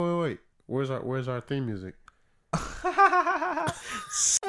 wait, wait. Where's our Where's our theme music?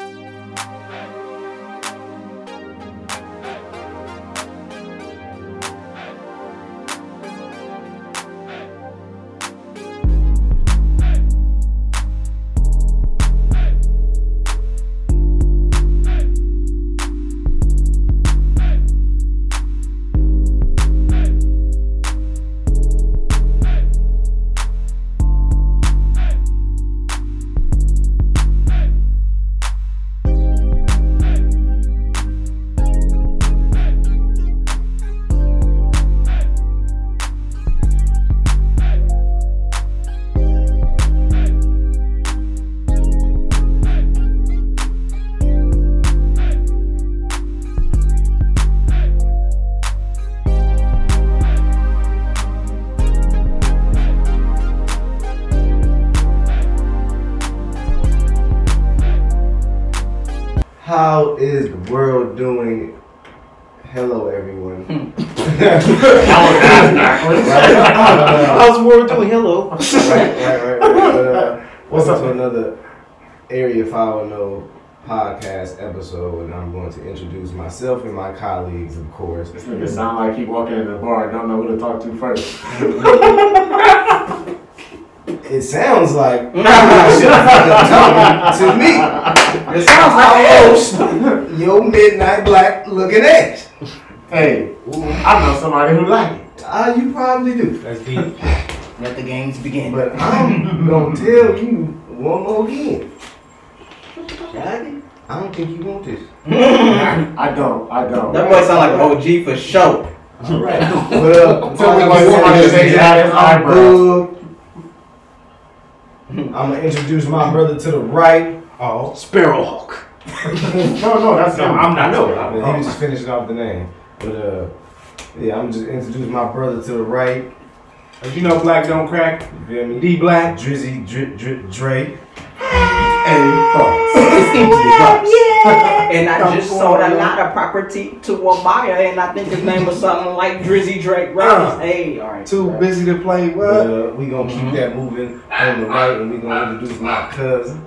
How's the world doing? Hello. right, right, right. right. But, uh, welcome to another Area 510 podcast episode, and I'm going to introduce myself and my colleagues, of course. This nigga sound like he walking in the bar and don't know who to talk to first. It sounds like you should have talking to me. It sounds like a host. Midnight black looking ass. Hey, I know somebody who like it. Ah, you probably do. That's deep. Let the games begin. But I'm gonna tell you one more again. Daddy, I don't think you want this. I don't. I don't. that boy sound like an OG for sure. All right. Well, Until we like somebody takes out his eyebrows. I'm gonna introduce my brother to the right. Oh, Sparrowhawk. No, no, that's No, him. I'm not. No, I mean, he was just finishing off the name. But uh, yeah, I'm just introduce my brother to the right. You know, black don't crack. You feel me? D black. Drizzy, Dri, Dri, Dre. And I just sold a lot of property to a buyer, and I think his name was something like Drizzy Drake Roberts. Hey, all right. Too right. busy to play But, what? uh, we gonna keep that moving on the right, and we gonna introduce my cousin.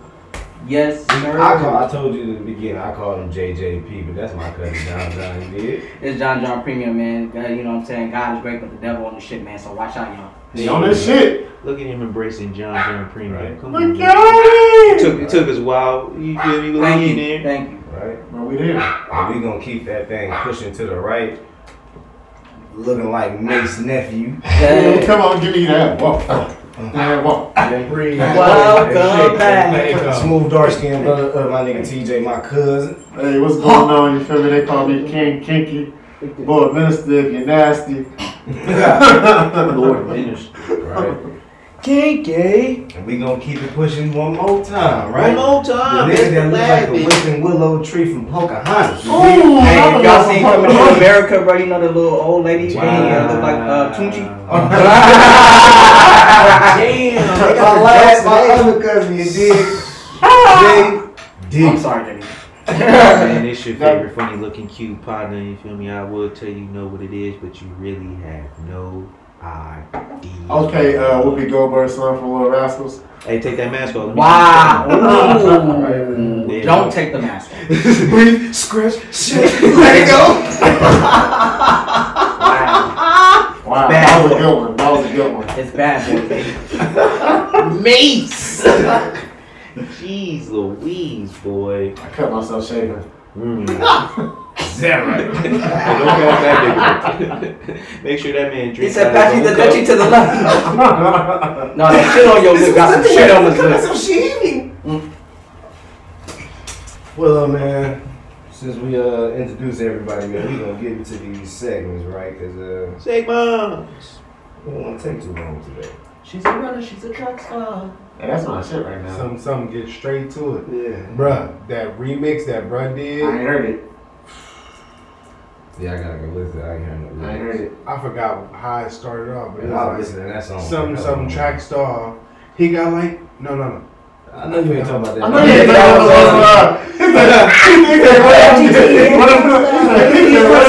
Yes, sir. I, call, I told you in the beginning, I called him JJP, but that's my cousin John John. You did? It's John John Premium, man. Uh, you know what I'm saying? God is great, but the devil on the shit, man. So watch out, y'all. He on this shit. Look at him embracing John John Premium. Right. Come on. man. at It took, him. it took us a while. You feel me? We Thank you. there. Thank you. Right? But we there. And we gonna keep that thing pushing to the right, looking like Mace nephew. Hey. Come on, give me that. Whoa. That whoa. Breathe. Welcome back. Smooth dark skin brother, uh, my nigga TJ, my cousin. Hey, what's going on? You feel me? They call me King Kinky. Lord Minister if you're nasty. Lord minister. Right? Kinky. And we gonna keep it pushing one more time, right? One right? more The time. nigga that look like a Baby. whipping willow tree from Pocahontas. Ooh, Hey, y'all seen know coming to some- America, bro, you know the little old lady wow. uh, look like uh, Tunchi? Damn. My last, my other cousin, you dig? I'm Dig. sorry, Jenny. Man, it's your favorite funny looking cute partner. You feel me? I will tell you know what it is, but you really have no idea. Okay, uh, Whoopi Goldberg's son from Little Rascals. Hey, take that mask off. Wow. see Ooh. Don't take the mask off. Breathe, scratch, shake, let it go. Wow, Bad. that was a good one. That was a good one. It's bad, boy, baby. Mace. Jeez Louise, boy. I cut myself shaving. Mm. Is that right? Hey, don't pass that big Make sure that man drinks. He drinks. said, out pass you the own dutchie to the left. no, that shit on your lip got some shit on his lip. some shit. Well, uh, man, since we uh introduced everybody, man, we gonna get into these segments, right? Cause uh, Segments. We don't want to take too long today. She's a runner, she's a track star. Hey, that's my shit right now. Some, some get straight to it. Yeah. Bruh, that remix that bruh did. I heard it. Yeah, I gotta go listen. I ain't heard no I heard it. I forgot how it started off, but it I was was listening to that song. some, some track star. He got like, no, no, no. I know you ain't talking about that. I know you ain't talking uh, he said- he what if- what if- he said, what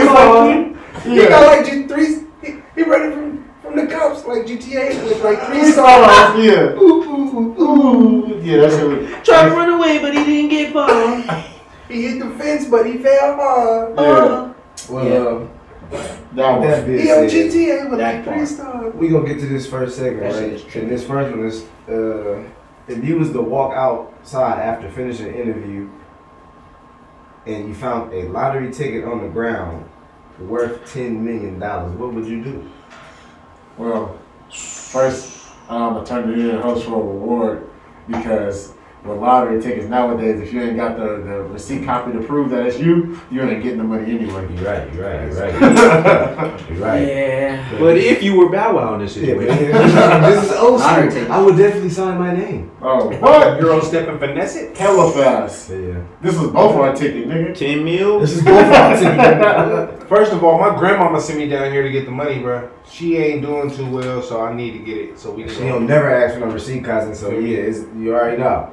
if- what if- He Yeah. got like just three. He, he running from, from the cops. like GTA with like three Three stars. stars, yeah. Ooh, ooh, ooh. Yeah, that's shit was. Tried to run away, but he didn't get far. He hit the fence, but he fell hard. Yeah. Well, That that was. being He on GTA with That like three stars. we gonna get to this first segment, That right? And this first one is, uh, if you was to walk outside after finishing an interview, and you found a lottery ticket on the ground worth ten million dollars, what would you do? Well, first, I'm gonna turn it in host for a reward because with lottery tickets nowadays, if you ain't got the, the receipt copy to prove that it's you, you ain't getting the money anyway. You're right. You're right. You're right. you're right. Yeah. But if you were Bow Wow in this Yeah, situation, this is old school. I would definitely sign my name. Oh, what? Euro step and finesse it. Hella fast. Yeah. This was both our ticket, nigga. 10 mil? This is both our ticket. First of all, my grandmama sent me down here to get the money, bro. She ain't doing too well, so I need to get it. So we She just don't never ask for no receipt, cousin. So yeah, it's, you already know.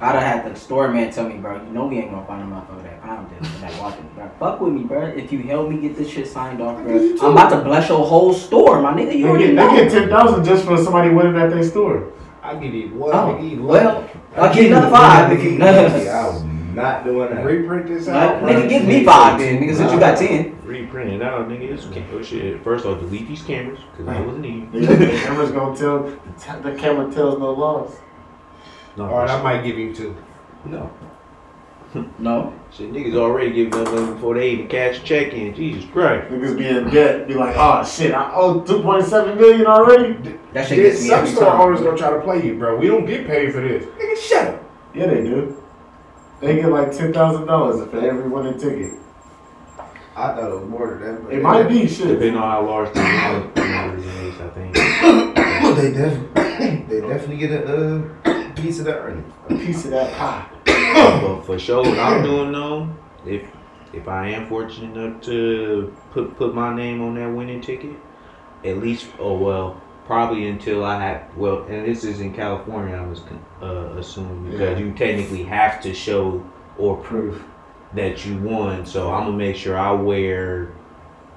I'd have had the store man tell me, bro, you know we ain't gonna find a motherfucker that pound this and that walking. Bro, fuck with me, bro. If you help me get this shit signed off, bro, I'm about to bless your whole store, my nigga. You They already get, know. they get 10000 just for somebody winning at their store. I give you one. Oh, I give you well, one. I'll give you another five. if you- I was not doing that. reprint this Nah, out. nigga, give me five then, nigga, since you got ten. Reprint it out, nigga. It's cam- oh, shit. First off, delete these cameras, because I wasn't need. The, the camera's gonna tell, the, t- the camera tells no lies. No, All right, I might give you two. no. No. Shit, niggas already giving up money before they even cash a check in. Jesus Christ. Niggas be in debt, be like, oh shit, I owe 2.7 million already? That shit Dude, gets me some every store time. owners gonna try to play you, bro. We don't get paid for this. Nigga, shut up. Yeah, they do. They get like $10,000 for every winning ticket. I thought it was more than that. But It might be shit. Depending on how large the numbers is, I think. they definitely, they definitely get a uh, piece of earning. A piece of that pie. but for sure, what I'm doing though, if if I am fortunate enough to put put my name on that winning ticket, at least, oh well, probably until I have well, and this is in California, I was uh, assuming because Yeah. you technically have to show or proof that you won. So I'm gonna make sure I wear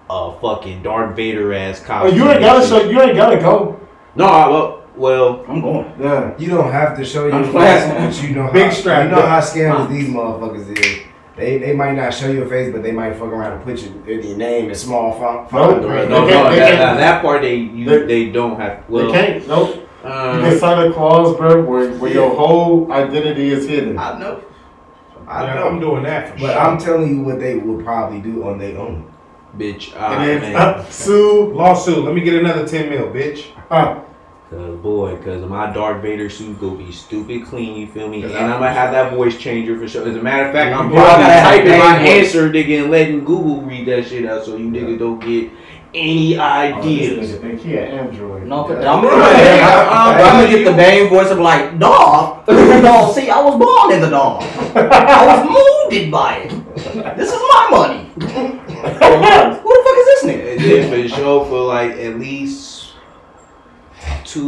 a fucking Darth Vader ass Oh, you ain't gotta show, you ain't gotta go. No, I, well, well, I'm going. Yeah. You don't have to show your face, but you know Big how, strap, You know how scammers these motherfuckers is. They they might not show your face, but they might fuck around and put your, your name in small font. font Nope. or- no, no, They that, that, that part they you they- they don't have. Well, they can't, nope. You uh, can sign a clause, bro, where, where your whole identity is hidden. I know. I Yeah, know. I'm doing that for But sure. I'm telling you what they would probably do on their own. bitch. Uh, And then uh, sue. Lawsuit. Let me get another 10 mil, bitch. Uh, Cause boy, cause my Darth Vader suit gonna be stupid clean, you feel me? And I'm gonna have that voice changer for sure. As a matter of fact, I'm Yeah, I probably gotta have typing my answer, nigga, and letting Google read that shit out so you niggas don't get any oh, ideas. this nigga think he an android. No, but Yeah. I'm, Right. I'm, I'm gonna get the main voice of like, dog. dog, see, I was born in the dog. I was molded by it. This is my money. Who the fuck is this nigga? And then for sure for like at least two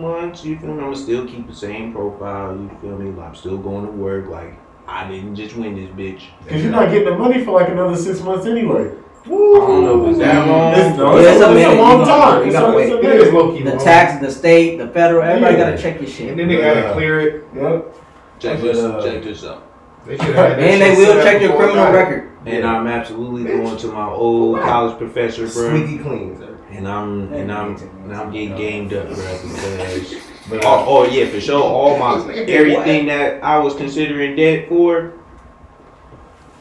months, you feel me? I'm gonna still keep the same profile, you feel me? I'm still going to work, like I didn't just win this bitch. Cause you're not getting the money for like another six months anyway. I don't know if it's that long. It's, no, it's, it's a, a it's a long time. you gotta a, it's a It is minute. low key. The long. tax, the state, the federal, everybody Yeah. gotta check your shit. And then they gotta clear it. Yep. Check But, this, uh, check this out. They should have had that And they will check your criminal I got it. record. And I'm absolutely going to my old college professor, bro. Squeaky clean, sir. And I'm and I'm and I'm getting gamed up, bro, because But oh, oh yeah, for sure, all my everything that I was considering debt for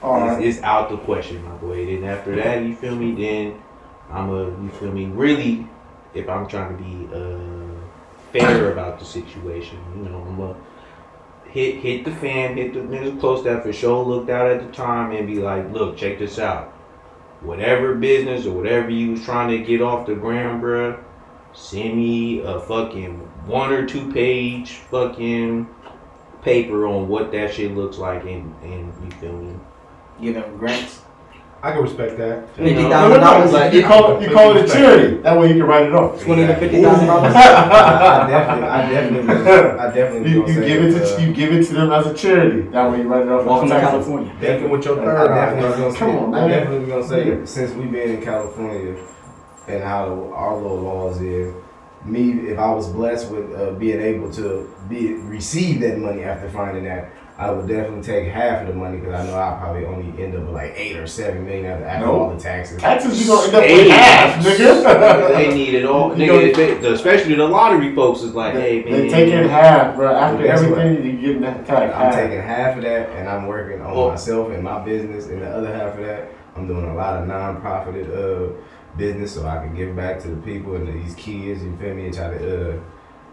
All right. is, is out the question, my boy. Then after that, you feel me? Then I'm a you feel me? Really, if I'm trying to be uh fair about the situation, you know, I'm a hit hit the fan, hit the niggas close that for sure looked out at the time and be like, look, check this out. Whatever business or whatever you was trying to get off the ground, bruh, send me a fucking one or two page fucking paper on what that shit looks like and, and you feel me? Give them grants. I can respect that. Fifty No, no, thousand no, dollars. it's like Like you call it, you call it a charity. That way you can write it off. twenty to fifty thousand dollars. I definitely, I definitely, I definitely. You, you give it to uh, you give it to them as a charity. That way you write it off. Welcome to as taxes. California. Thinking with your I third definitely was gonna Come say, on, I man. definitely was gonna say, since we've been in California, and how our little laws is. Me, if I was blessed with uh, being able to be receive that money after finding that, I would definitely take half of the money because I know I'll probably only end up with like eight or seven million after, after No. all the taxes. Taxes, you gonna end up Hey. with half, nigga. they need it all. You Nigga, they- especially the lottery folks is like, hey man, They taking half, bro. After Guess what? everything, you getting that tax. I'm half. taking half of that and I'm working on Oh. myself and my business, and the other half of that, I'm doing a lot of non-profited uh, business so I can give back to the people and these kids. You feel me? And try to uh,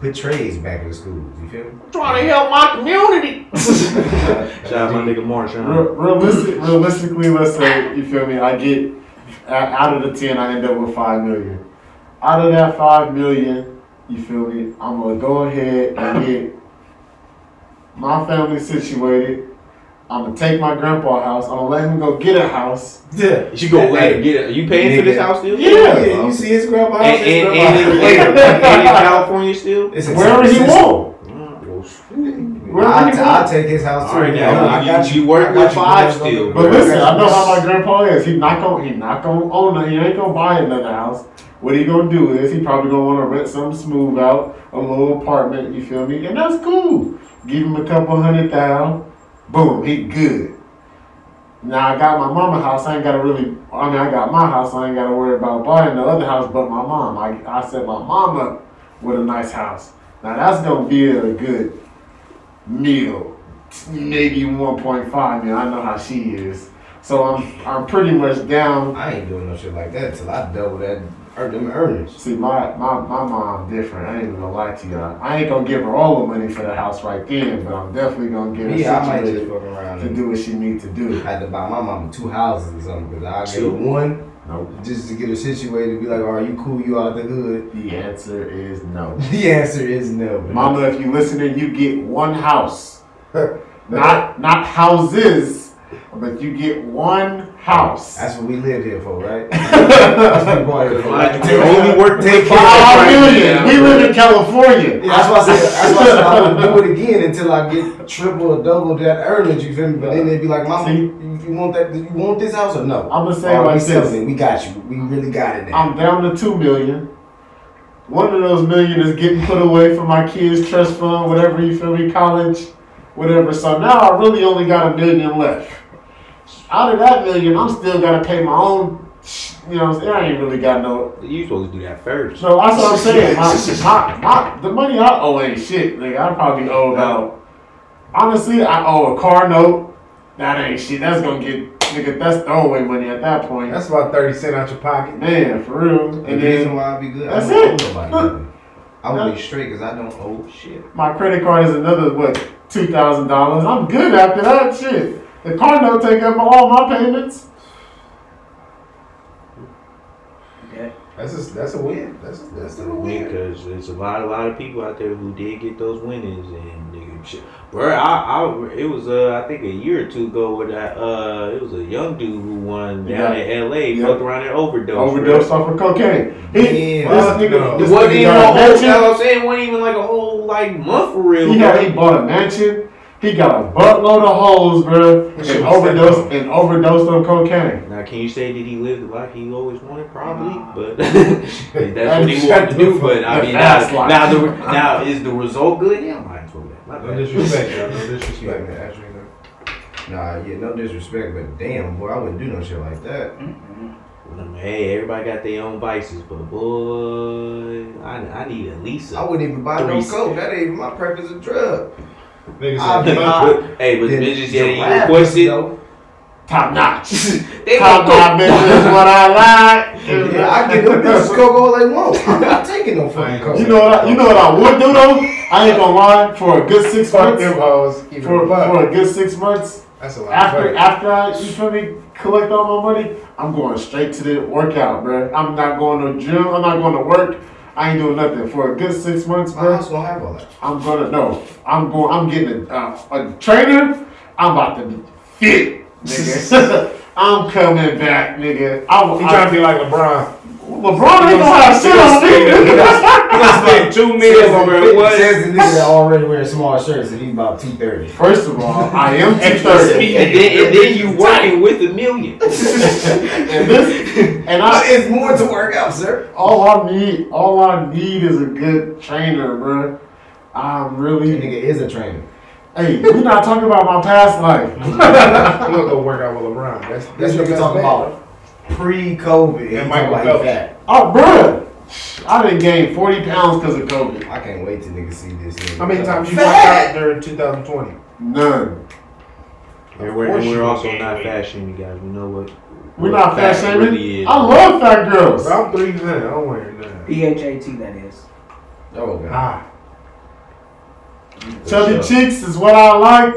put trades back in the schools. You feel me? I'm trying to help my community. Shout out my nigga Marshawn. Real- realistic, realistically, let's say you feel me. I get out of the ten, I end up with five million. Out of that five million, you feel me. I'm gonna go ahead and get my family situated. I'm gonna take my grandpa a house. I'm gonna let him go get a house. Yeah. You go let him get it. You paying for this house still? Yeah. you see his grandma house. And, his and, grandma and, in, and, and in California still? It's a Wherever he system. want. I'll, I'll take his house too. All right, Yeah, now I you, got you, work I with got you. five You still. But listen, I know how my grandpa is. He not gonna he not gonna own it. He ain't gonna buy another house. What he gonna do is he probably gonna want to rent something smooth out, a little apartment. You feel me? And that's cool. Give him a couple hundred thousand. Boom, he good. Now I got my mama house. I ain't gotta really. I mean, I got my house. I ain't gotta worry about buying the other house. But my mom, I I set my mom up with a nice house. Now that's gonna be a good meal maybe 1.5 million. I know how she is. So I'm I'm pretty much down. I ain't doing no shit like that until I double that earn them earnings. See, my, my, my mom different. I ain't even gonna lie to y'all. I ain't gonna give her all the money for the house right then, but I'm definitely gonna give her Yeah, I might just situated to do what she need to do. I had to buy my mom two houses or something because I get one Nope. just to get her situated. Be like, are you cool? You out the hood? The answer is no. The answer is no. man. Mama, if you listening, you get one house. not not houses, but you get one house. That's what we live here for, right? That's what we bought here for. Mind you, we only work Take care of million. We live in California. Yeah, that's why I said that's why I said I would do it again until I get triple or double that earnings. You feel me? But then they'd be like, "Mama, See? you, you want that? You want this house or no?" I'm gonna say it like we this. it. We got you. We really got it now. I'm down to two million. One of those million is getting put away for my kids' trust fund, whatever you feel me, college, whatever. So now I really only got a million left. Out of that million, I'm still gotta pay my own. You know, I ain't really got no. You supposed to do that first. So that's what I'm saying. My, my, my, the money I owe ain't shit. Like I probably owe about. Honestly, I owe a car note. That ain't shit. That's gonna get nigga. That's throwaway money at that point. That's about thirty cent out your pocket. Man, for real. the And reason then why I be good, That's I don't it. owe nobody. I would be straight because I don't owe shit. my credit card is another what two thousand dollars. I'm good after that shit. The car note take up all my payments. That's a, that's a win. That's a, that's a win win. because there's a lot, a lot of people out there who did get those winnings and nigga, shit. Bro, I, I, it was uh, I think a year or two ago where that uh, it was a young dude who won down Yeah. in L.A. Yeah. fucked around and overdosed. Overdose off of cocaine. He, Yeah. this nigga, no. this It wasn't nigga even a got a whole. mansion. That's what I'm saying. It wasn't even like a whole like month for real. He had he bought a mansion. He got a buttload of holes, bro, and Shit, overdose and overdosed on cocaine. Now, can you say that he lived the life he always wanted? Probably, but that's what he wanted to do. But I mean, fast now, life. now, the, now is the result good? Yeah, might as well. be. My No bad. disrespect, y'all. No disrespect. man, actually, no. Nah, yeah, no disrespect, but damn, boy, I wouldn't do no shit like that. Um, Hey, everybody got their own vices, but boy, I, I need at least a I wouldn't even buy no coke. That ain't even my purpose of drug. Niggas I said, think fuck I- hey, but Then bitches getting you giraffe requested. though. Top notch. They Top want notch coke. bitch is what I like. Yeah, I get them bitches coke all they want. I'm not taking no fucking coke. You know what? I, you know what I would do though? I ain't gonna lie. For a good six Fuck months, them hoes. Keep for, for a good six months, That's a lot. after of after I you feel me collect all my money, I'm going straight to the workout, bro. I'm not going to gym. I'm not going to work. I ain't doing nothing for a good six months, My bro. house don't have all that. I'm gonna no. I'm going. I'm getting a, uh, a trainer. I'm about to be fit, nigga. I'm coming back, nigga. I, He I, trying to be like LeBron. LeBron ain't gonna have shit on me. He gonna spend two million on her. What? Says the nigga that already wearing small shirts and he's about two thirty. First of all, I am Extra 230. And then, and then you working with a million. And this, and I, It's more to work out, sir. all I need, all I need is a good trainer, bro. I'm The really, nigga is a trainer. hey, we're not talking about my past life. You gonna go work out with LeBron? That's This that's your nigga best talking about pre-COVID. He And Michael about he Phelps. fat. Oh, bro, I didn't gain 40 pounds because of COVID. I can't wait to niggas see this. Nigga. How many times you Fat! worked out during 2020? None. And we're, course and you we're also not weight. fat shaming, guys. We know what. We're what not fat shaming. really is. I love fat girls. Bro, I'm three hundred. I don't wear none. PHAT, that is. Oh god. Ah, Chubby cheeks is what I like.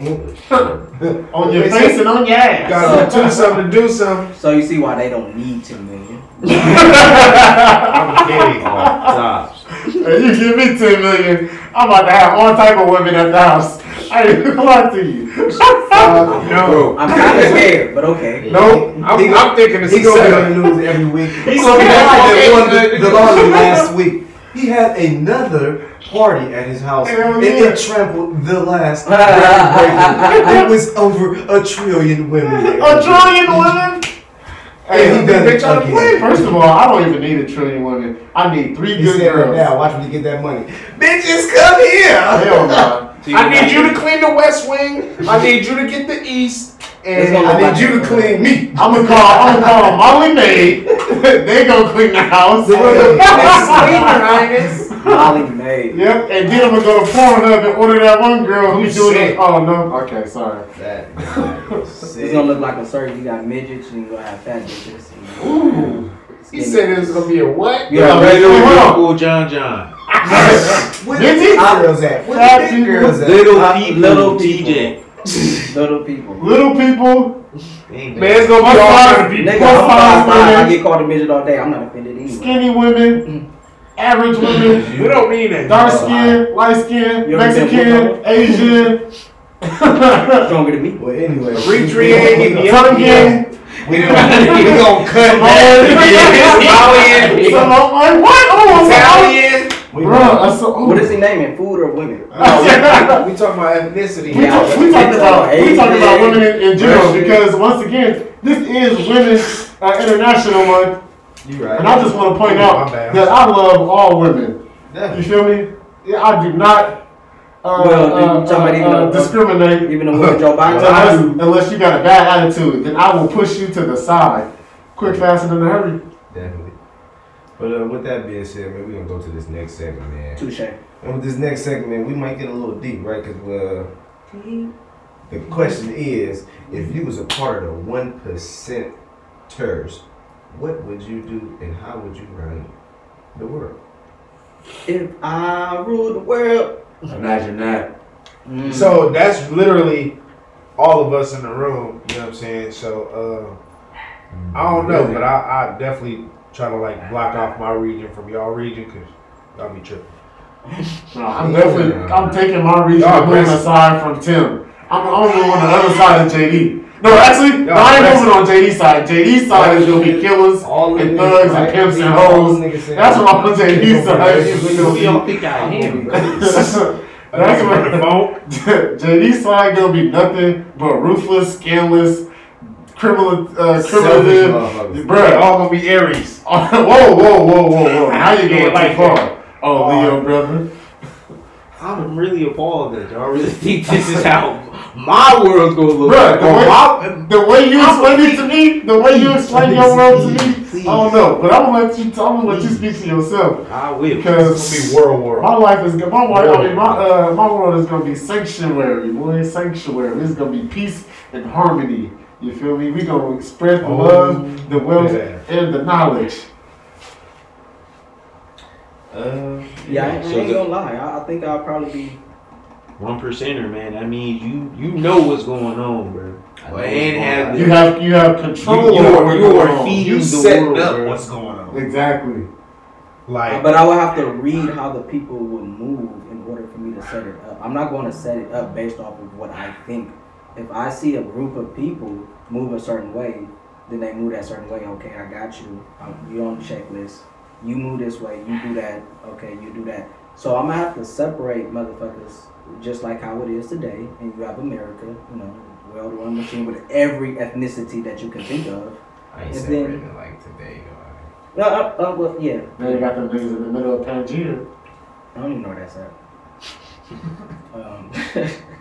On your face said- and on your ass. gotta do something to do something. So you see why they don't need 2 million. I'm kidding. Tops. Hey, you give me 10 million, I'm about to have all type of women at the house. I ain't gonna lie to you. Uh, no, I'm kind of scared, but okay. no. I'm, I'm thinking of He's gonna be on the news every week. He's gonna be that on won the, the lottery last week. He had another party at his house, and yeah. it trampled the last. It was over a trillion women. A trillion women? Hey, Hey, he done it bitch on the again. First of all, I don't even need a trillion women. I need three He good said right girls. now, watch me get that money. Bitches, come here. Hell no. I need you to clean the west wing. I need you to get the east. It's And I need you to clean me. I'm gonna call. I'm gonna call Molly Maid. they gonna clean the house. Molly May. Yep, and then I'm gonna go to Pornhub and order that one girl who's doing it. Oh no. Okay, sorry. That It's gonna look like a circus. You got midgets and you gonna have fat bitches. and Ooh. he said it was gonna be a what? Yeah, Yeah, Regular hold on. people, John John. Where the Did he? big girls at? Where Fat the girls at? Little people, little TJ. Little people. Little people. Ain't Man, it's gonna be What all size- kind of people. Nigga, What I'm size five, five, I get called a midget all day. I'm not offended anyway. Skinny women. Average women. We don't mean that. Dark skin, light skin, You ever been Mexican, with Asian. Stronger than me. Well, anyway, Recreate. Tongue We gonna, we gonna cut Italian. So I'm what? Oh, Italian. We Bro, gonna- I saw, oh. What is he naming? Food or women? No, we, we talking about ethnicity. We, Yeah. talk, we talking about we talking about women in, in general Asian. because once again, this is Women's uh, International Month, You right. and I just want to point Oh, out that I love all women. You feel me? Yeah, I do not uh, Well, uh, you talking about uh, even uh, though- discriminate Even a women Joe Biden. unless, unless you got a bad attitude. Then I will push you to the side, quick, fast, and in a hurry. Definitely. But uh, with that being said, man, we're gonna go to this next segment, man. Touche. And with this next segment, we might get a little deep, right? Because uh, the question is, if you was a part of the one percenters, what would you do and how would you run the world? If I rule the world. Imagine that. Mm. So that's literally all of us in the room. You know what I'm saying? So uh, I don't know, but I, I definitely try to like block off my region from y'all region because y'all be tripping. No, I'm definitely I'm taking my region Y'all and moving aside from Tim. I'm, I'm moving on the other side of JD. No, actually, no, Y'all I ain't aggressive. moving on JD's side. JD's side is gonna be killers. all and thugs niggas, and pimps and All hoes. niggas That's what I'm on JD's side. You don't think I am. That's That's what what the phone. JD's side gonna be nothing but ruthless, scandalous, criminal, uh, criminal. motherfuckers. Bruh, all gonna be Aries. whoa, whoa, whoa, whoa, whoa! Now you Yeah, going like too far. Oh, Leo, brother. I'm really appalled that y'all really think this is how my world's gonna look. Bruh, the way, my- the way you explain it to me, the way you explain your world to me, Please. I don't know. But I'm gonna let you. I'm gonna let you speak for yourself I will. because It's gonna be world war. my life is go- my wife. I mean, my uh, my world is gonna be sanctuary, boy. Sanctuary. It's gonna be peace and harmony. You feel me? We gonna spread the Oh, love, the wealth, yeah. and the knowledge. Uh, Yeah, I ain't, I So ain't the- gonna lie. I, I think I'll probably be. One percenter, man. I mean, you you know what's going on, bro. I know and have going You have you have control you, you are, you are feeding You the setting world, up bro. what's going on. Exactly. Like But I will have to read how the people would move in order for me to set it up. I'm not going to set it up based off of what I think. If I see a group of people move a certain way, then they move that certain way. Okay, I got you. Um, you on the checklist. You move this way. You do that. Okay, you do that. So I'm gonna have to separate motherfuckers just like how it is today. And you have America, you know, well-run machine with every ethnicity that you can think of. I ain't And separating then- it like today. Uh, uh, uh, well, yeah. Then you got them niggas in the middle of Pangea. I don't even know where that's at. um, yeah,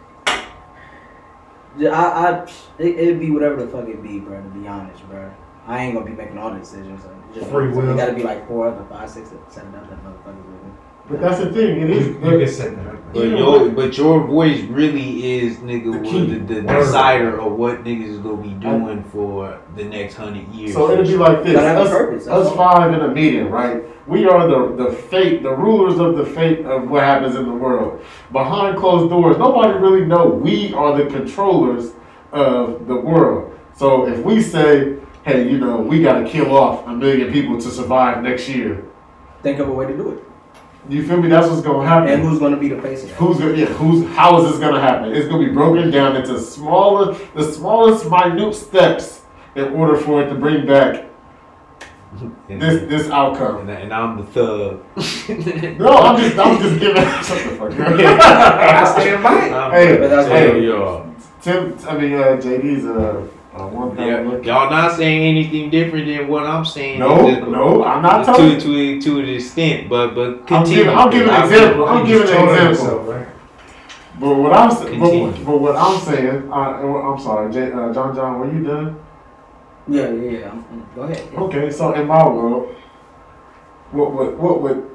I, I, it, it'd be whatever the fuck it be, bro. To be honest, bro. I ain't gonna be making all the decisions. So just Free will. It gotta be like four other, five, six, seven other motherfuckers. But that's the thing. It is. You, you can set that. But your but your voice really is nigga The the, the, the decider of what niggas is gonna be doing for the next hundred years. So it'll be like this. Gotta have a Us, purpose, us five in a meeting, right? We are the, the fate, the rulers of the fate of what happens in the world. Behind closed doors, nobody really know we are the controllers of the world. So if we say, hey, you know, we gotta kill off a million people to survive next year, Think of a way to do it. You feel me? That's what's gonna happen. And who's gonna be the face of that? Who's gonna, yeah, who's, how is this gonna happen? It's gonna be broken down into smaller, the smallest minute steps in order for it to bring back and, this, this outcome. and, and I'm the thug. No, I'm just, I'm just giving. Shut the fuck up. I stand by it. Hey, but that's hey, what- y'all. Tim, I mean, uh, JD's a, a one Yeah, pound look. y'all not saying anything different than what I'm saying. No, It's no, I'm not to telling. to to an extent, but but I'm continue. giving, I'm giving an I- example. I'm giving just an told example. so, right? But what I'm, but, but what I'm saying, uh, I'm sorry, J, uh, John, John, were you done? Yeah, yeah, yeah. I'm- I'm- Go ahead. yeah. Okay, so in my world, what would what would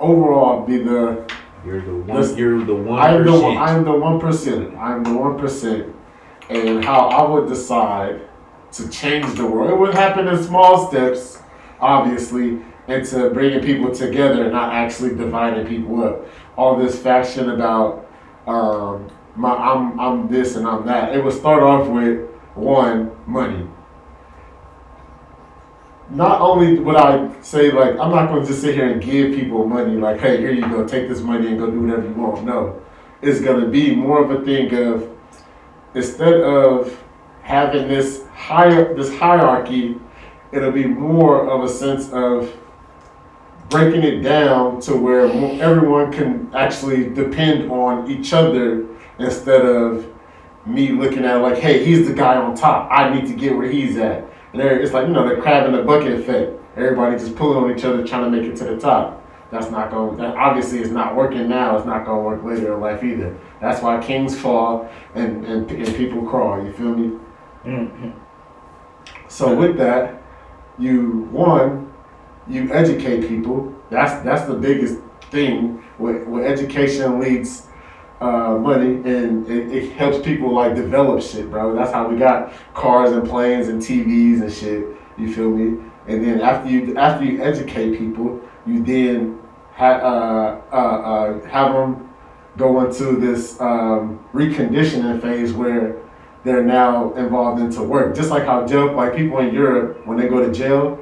overall be the You're the one. Listen, you're the one I'm the percent. I'm the one percent. I'm the one percent, and how I would decide to change the world. It would happen in small steps, obviously, into bringing people together and not actually dividing people up. All this faction about um, my I'm I'm this and I'm that. It would start off with one money. Not only would I say like I'm not going to just sit here and give people money like hey here you go take this money and go do whatever you want. No, it's going to be more of a thing of instead of having this higher this hierarchy, it'll be more of a sense of breaking it down to where everyone can actually depend on each other instead of me looking at like, hey, he's the guy on top. I need to get where he's at. And it's like you know the crab in the bucket effect. Everybody just pulling on each other, trying to make it to the top. That's not going. That obviously it's not working now. It's not going to work later in life either. That's why kings fall and and, and people crawl. You feel me? Mhm. So with that, you one, you educate people. That's that's the biggest thing. With, with education leads uh, money, and it, it helps people like develop shit, bro. That's how we got cars and planes and TVs and shit. You feel me? And then after you after you educate people, you then ha- uh, uh, uh, have them go into this um, reconditioning phase where they're now involved into work. Just like how jail, like people in Europe, when they go to jail,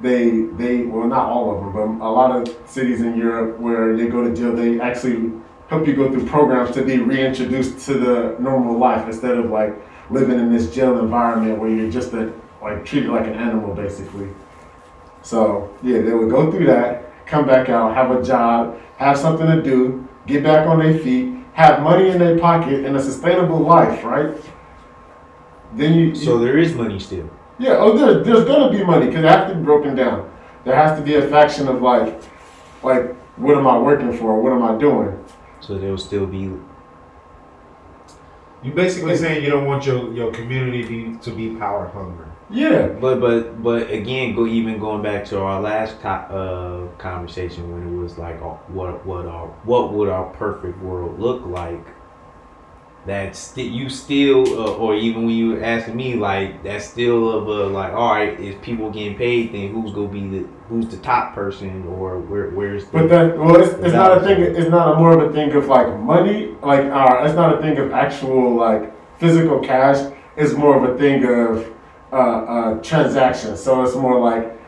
they they well not all of them, but a lot of cities in Europe where they go to jail, they actually help you go through programs to be reintroduced to the normal life instead of like living in this jail environment where you're just a, like treated like an animal basically. So yeah, they would go through that, come back out, have a job, have something to do, get back on their feet, have money in their pocket, and a sustainable life, right? Then you, So there is money still. yeah, oh, there, there's gonna be money because it has to be broken down. There has to be a faction of like, like, what am I working for? What am I doing? So there will still be. You basically saying you don't want your, your community be, to be power hungry. Yeah, But but but again, go even going back to our last co- uh, conversation when it was like uh, what what our what would our perfect world look like? That's st- you still, uh, or even when you were asking me, like that's still of a like, all right, is people getting paid? Then who's gonna be the who's the top person, or where where's the but that well, it's, it's not a thing. It's not a more of a thing of like money. Like, uh, it's not a thing of actual like physical cash. It's more of a thing of uh, uh, transactions. So it's more like,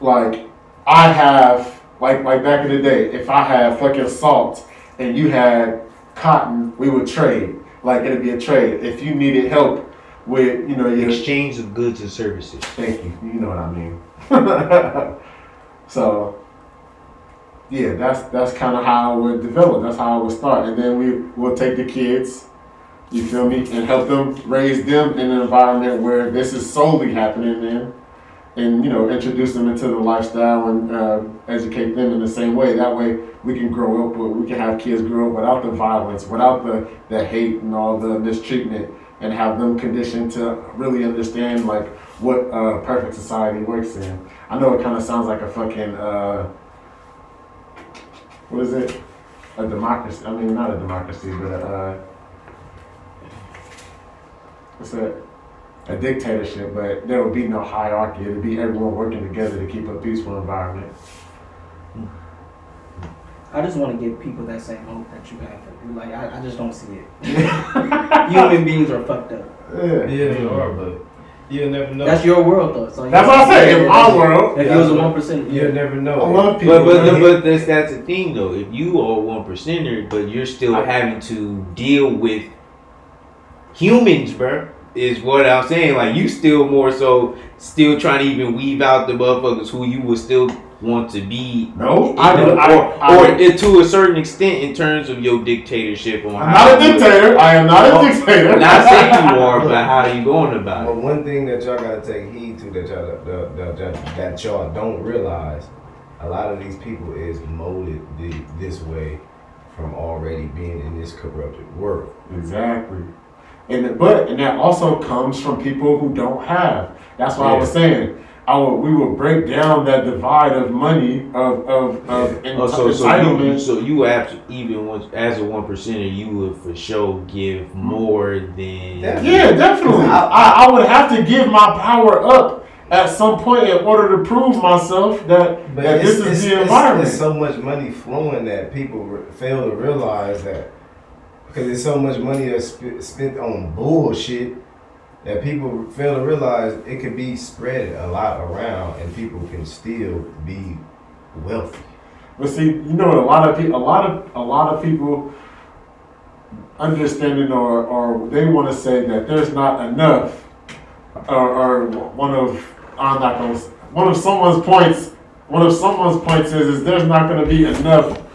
like I have like like back in the day, if I had fucking salt and you had cotton, we would trade. Like it'd be a trade. If you needed help with you know your Exchange of goods and services. Thank you. You know what I mean. so, yeah, that's that's kind of how it would develop. That's how it would start, and then we will take the kids, you feel me, and help them raise them in an environment where this is solely happening in, and you know, introduce them into the lifestyle and uh, educate them in the same way. That way, we can grow up. We can have kids grow up without the violence, without the the hate and all the mistreatment, and have them conditioned to really understand like what uh, perfect society works in. I know it kind of sounds like a fucking uh, what is it? A democracy? I mean, not a democracy, but uh, what's that? A dictatorship. But there would be no hierarchy. It would be everyone working together to keep a peaceful environment. Hmm. I just want to give people that same hope that you have. Like I, I just don't see it. Human beings are fucked up. Yeah. Yeah, they are, but you'll never know. That's your world, though. So That's what I say. In our world, If you was a one percent, You'll never know. I love people. But but man. but that's that's the thing though. If you are one percenter, but you're still having to deal with humans, bro, is what I'm saying. Like you still more so still trying to even weave out the motherfuckers who you would still want to be. No, I the- don't- I- or, I- or it- to a certain extent in terms of your dictatorship on I'm not a dictator. I am not a Oh, dictator. Not saying you are, but how are you going about But it? one thing that y'all gotta take heed to that y'all that, that, that, that y'all don't realize, a lot of these people is molded the, this way from already being in this corrupted world. Exactly. And but and that also comes from people who don't have. That's why I was saying. I would, we will break down that divide of money of of, of oh, enti- Oh, so, so you, entitlement. so you abs- even once as a one percenter, you would for sure give more than Definitely. yeah, definitely. I, I would have to give my power up at some point in order to prove myself that But that this is it's, the it's- environment. It's so much money flowing that people re- fail to realize that because there's so much money that's sp- spent on bullshit that people fail to realize it could be spread a lot around and people can still be wealthy. But see, you know? A lot of people, a lot of a lot of people understanding or or they want to say that there's not enough, or, or one of I'm not to one of someone's points. One of someone's points is is there's not going to be enough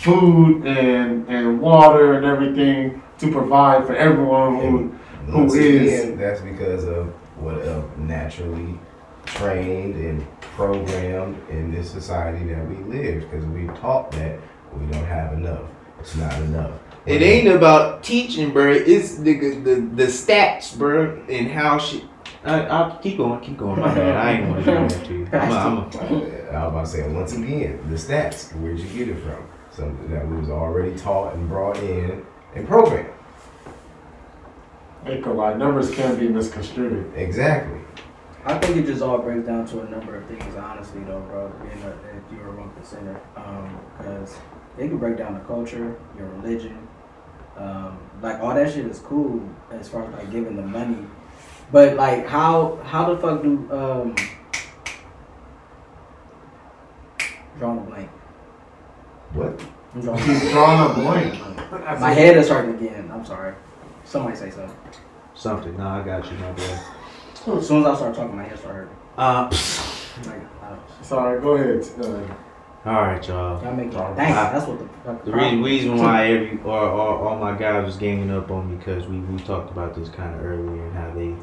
food and and water and everything to provide for everyone who And Who once is- again, that's because of what uh, naturally trained and programmed in this society that we live because we taught that we don't have enough. It's not enough. It ain't about teaching, bro. It's the the, the stats, bro, and how she. I, I'll keep going, keep going. My bad. I ain't want to do that to you. I'm a, I'm a, I was about to say once again, the stats. Where'd you get it from? Something that was already taught and brought in and programmed. Echo lie numbers can be misconstrued. Exactly. I think it just all breaks down to a number of things, honestly, though, bro. Being a, if you're a one percenter, because it can break down the culture, your religion, um, like all that shit is cool as far as like giving the money, but like how how the fuck do um drawing a blank? What? I'm drawing. He's drawing a blank. My head is hurting again. I'm sorry. Somebody say something. something. Nah, I got you, my boy. As soon as I start talking, my head start hurting. Uh, Like, uh, Sorry, go ahead. Uh, all right, y'all. y'all make Dang, dang. That's what the fuck. The reason, reason why every or all, all my guys was ganging up on me because we, we talked about this kind of earlier and how they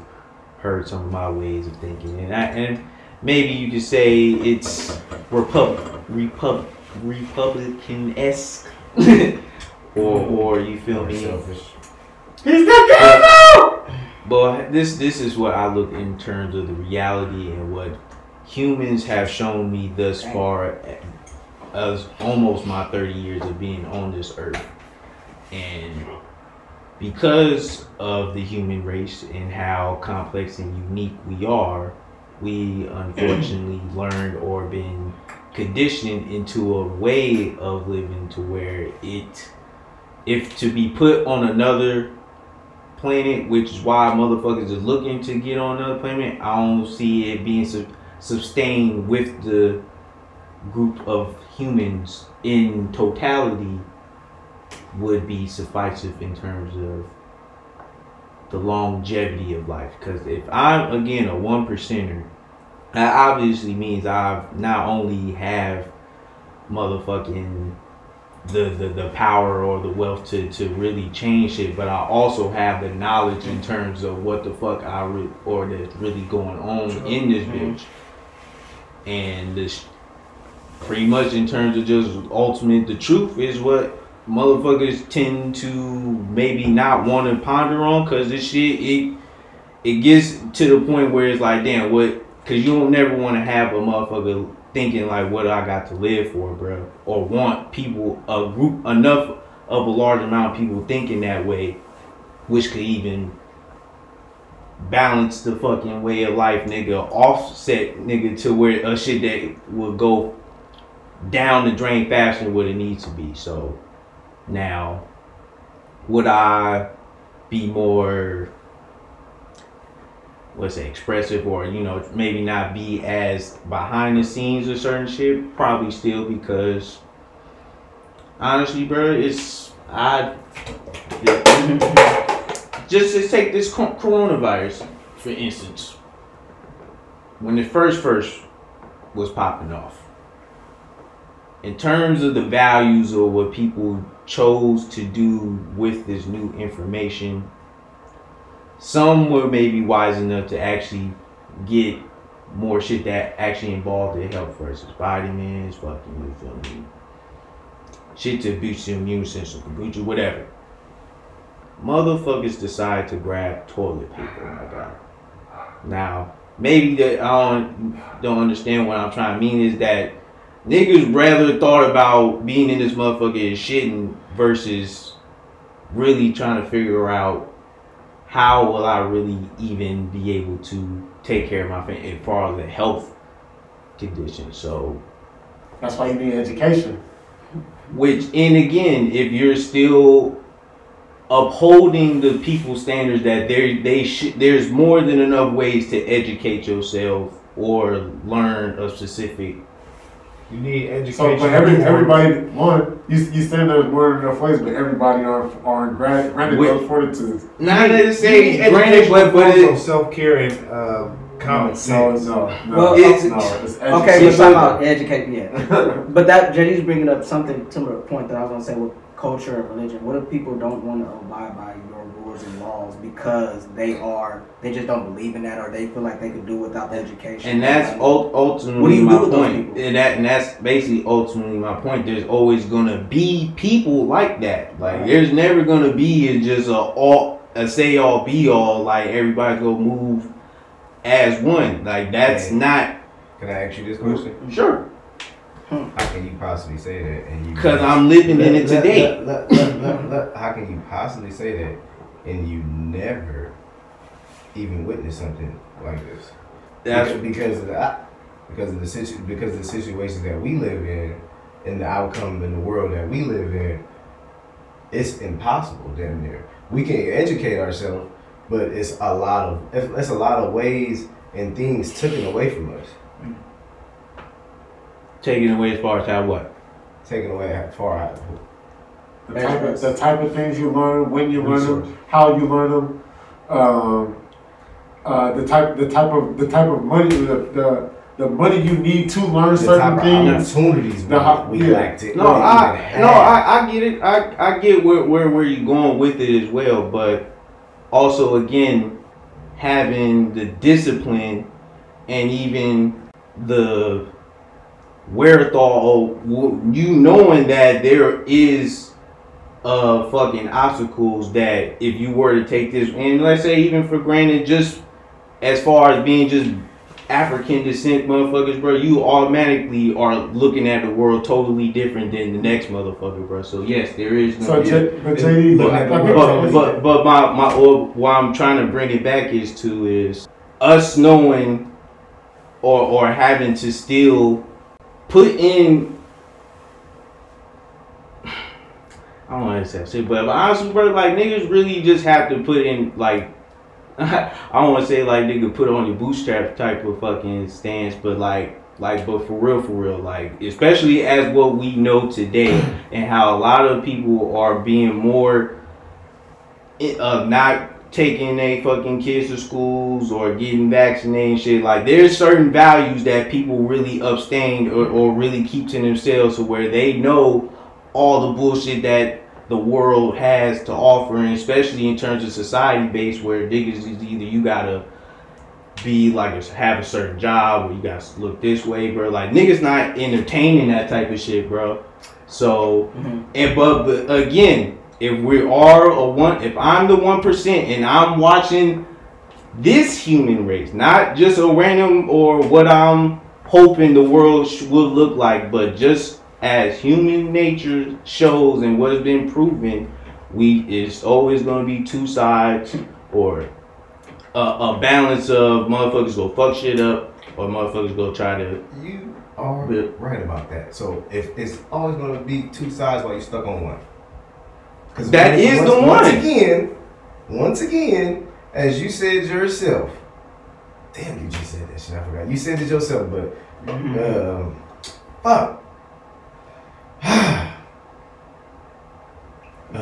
heard some of my ways of thinking and I, and maybe you could say it's repub repub republican esque or or you feel me Selfish. He's the devil! but this this is what I look in terms of the reality and what humans have shown me thus far eh, as almost my 30 years of being on this earth. And because of the human race and how complex and unique we are, we unfortunately learned or been conditioned into a way of living to where it if to be put on another planet, which is why motherfuckers is looking to get on another planet. I don't see it being su- sustained with the group of humans in totality would be sufficient in terms of the longevity of life. Because if I'm again a one percenter, that obviously means I've not only have motherfucking the, the, the power or the wealth to, to really change shit, but I also have the knowledge in terms of what the fuck I re- or that's really going on in this mm-hmm. bitch. And this pretty much in terms of just ultimate the truth is what motherfuckers tend to maybe not want to ponder on because this shit it it gets to the point where it's like damn what because you don't never want to have a motherfucker thinking like what I got to live for bro or want people a group enough of a large amount of people thinking that way which could even balance the fucking way of life nigga offset nigga to where a shit that will go down the drain faster than what it needs to be. So now, would I be more, what's say expressive or, you know, maybe not be as behind the scenes or certain shit? Probably still because, honestly, bro, it's, I, just to take this coronavirus, for instance. When it first, first was popping off, in terms of the values or what people chose to do with this new information, some were maybe wise enough to actually get more shit that actually involved their health versus body vitamins, fucking, you feel me? Shit to boost your immune system, kombucha, whatever. Motherfuckers decide to grab toilet paper, my God. Now, maybe I don't, don't understand what I'm trying to mean is that niggas rather thought about being in this motherfucker and shitting versus really trying to figure out how will I really even be able to take care of my family as far as the health condition. So, That's why you need education. which and again, if you're still upholding the people standards that there they should there's more than enough ways to educate yourself or learn a specific You need education. So, but every everybody one, you you saying there's more than enough ways, but everybody aren't aren't granted granted Wait. those fortitudes. not to You say need granted but but also self care and uh, common no, sense. No, no, Well, no, it's- no, it's Okay, education. let's about educate. Yeah, but that JD's bringing up something similar to the point that I was gonna say with culture and religion. What if people don't want to abide by your rules and laws because they are they just don't believe in that or they feel like they could do without the education? and that's Like, ultimately What do you my do with point. people? And that and that's basically ultimately my point. There's always gonna be people like that. Like Right. there's never gonna be just a all a say all be all. Like everybody's gonna move as one. Like that's Hey. not Can I ask you this question? sure hmm. How can you possibly say that? And you because I'm living in it Let- let- today. let- let- let- let- how can you possibly say that and you never even witness something like this? That's because, because of the because of the situ, because of the situations that we live in and the outcome in the world that we live in, it's impossible damn near. We can educate ourselves, but it's a lot of it's, a lot of ways and things taken away from us, taken away as far as how what. taken away how far out. The type of the type of things you learn, when you learn Resource. them, how you learn them, um, uh, the type the type of the type of money the the, the money you need to learn The certain type of things. opportunities we, The ho- we yeah. lack to No, even I no, I, I get it. I, I get where, where where you're going with it as well, but also again having the discipline and even the wherewithal, of you knowing that there is uh fucking obstacles that if you were to take this and let's say even for granted just as far as being just African descent motherfuckers, bro, you automatically are looking at the world totally different than the next motherfucker, bro. So yes, there is no. So, J, but JD, Look like, at like the we but, but but my my or why I'm trying to bring it back is to is us knowing or or having to still put in. I don't want to say shit, but, but honestly, bro, like niggas really just have to put in like I don't want to say like nigga put on your bootstrap type of fucking stance, but like like but for real for real like especially as what we know today and how a lot of people are being more of not taking their fucking kids to schools or getting vaccinated and shit. Like there's certain values that people really abstain or, or really keep to themselves to where they know all the bullshit that the world has to offer and especially in terms of society based where niggas is either you gotta be like a- have a certain job or you gotta look this way, bro. Like niggas not entertaining that type of shit, bro. So mm-hmm. and but, but again, if we are a one, if I'm the one percent and I'm watching this human race, not just a random or what I'm hoping the world sh- will look like, but just as human nature shows and what has been proven, we it's always gonna be two sides or a, a balance of motherfuckers go fuck shit up or motherfuckers go try to You are Yeah. right about that. So if it's always gonna be two sides while you're stuck on one. Because That is the Once one. again, once again, as you said yourself. Damn, you just said that shit. I forgot. You said it yourself, but um, fuck.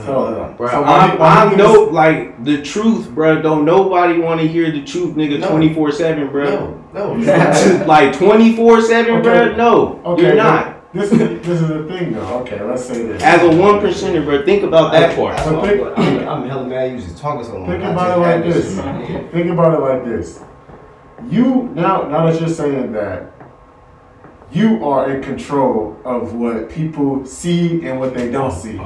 So, Uh, Bro, So I'm, he- why he I'm give like the truth, bro. Don't nobody want to hear the truth, nigga. No. Twenty four seven, bro. no, no. like twenty four seven, bro. No, Okay, you're not. This is this is the thing, though. Okay, let's say this. As a one percenter, bro, think about that part. I'm, think- I'm, I'm hella mad you just talking so long. Think about it like this. shit. Think about it like this. You now now that you're saying that you are in control of what people see and what they don't see.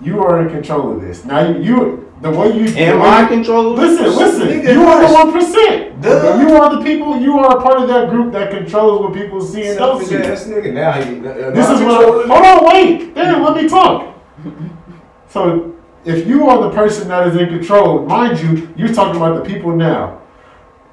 You are in control of this. Now you, you the way you the Am way I you- controlling? Listen, listen. Nigga, You are the one percent. You are the people. You are a part of that group that controls what people see and don't see. ass nigga. Now he. Uh, This is what. I, hold on, wait. Damn, let me talk. So, if you are the person that is in control, mind you, you're talking about the people now.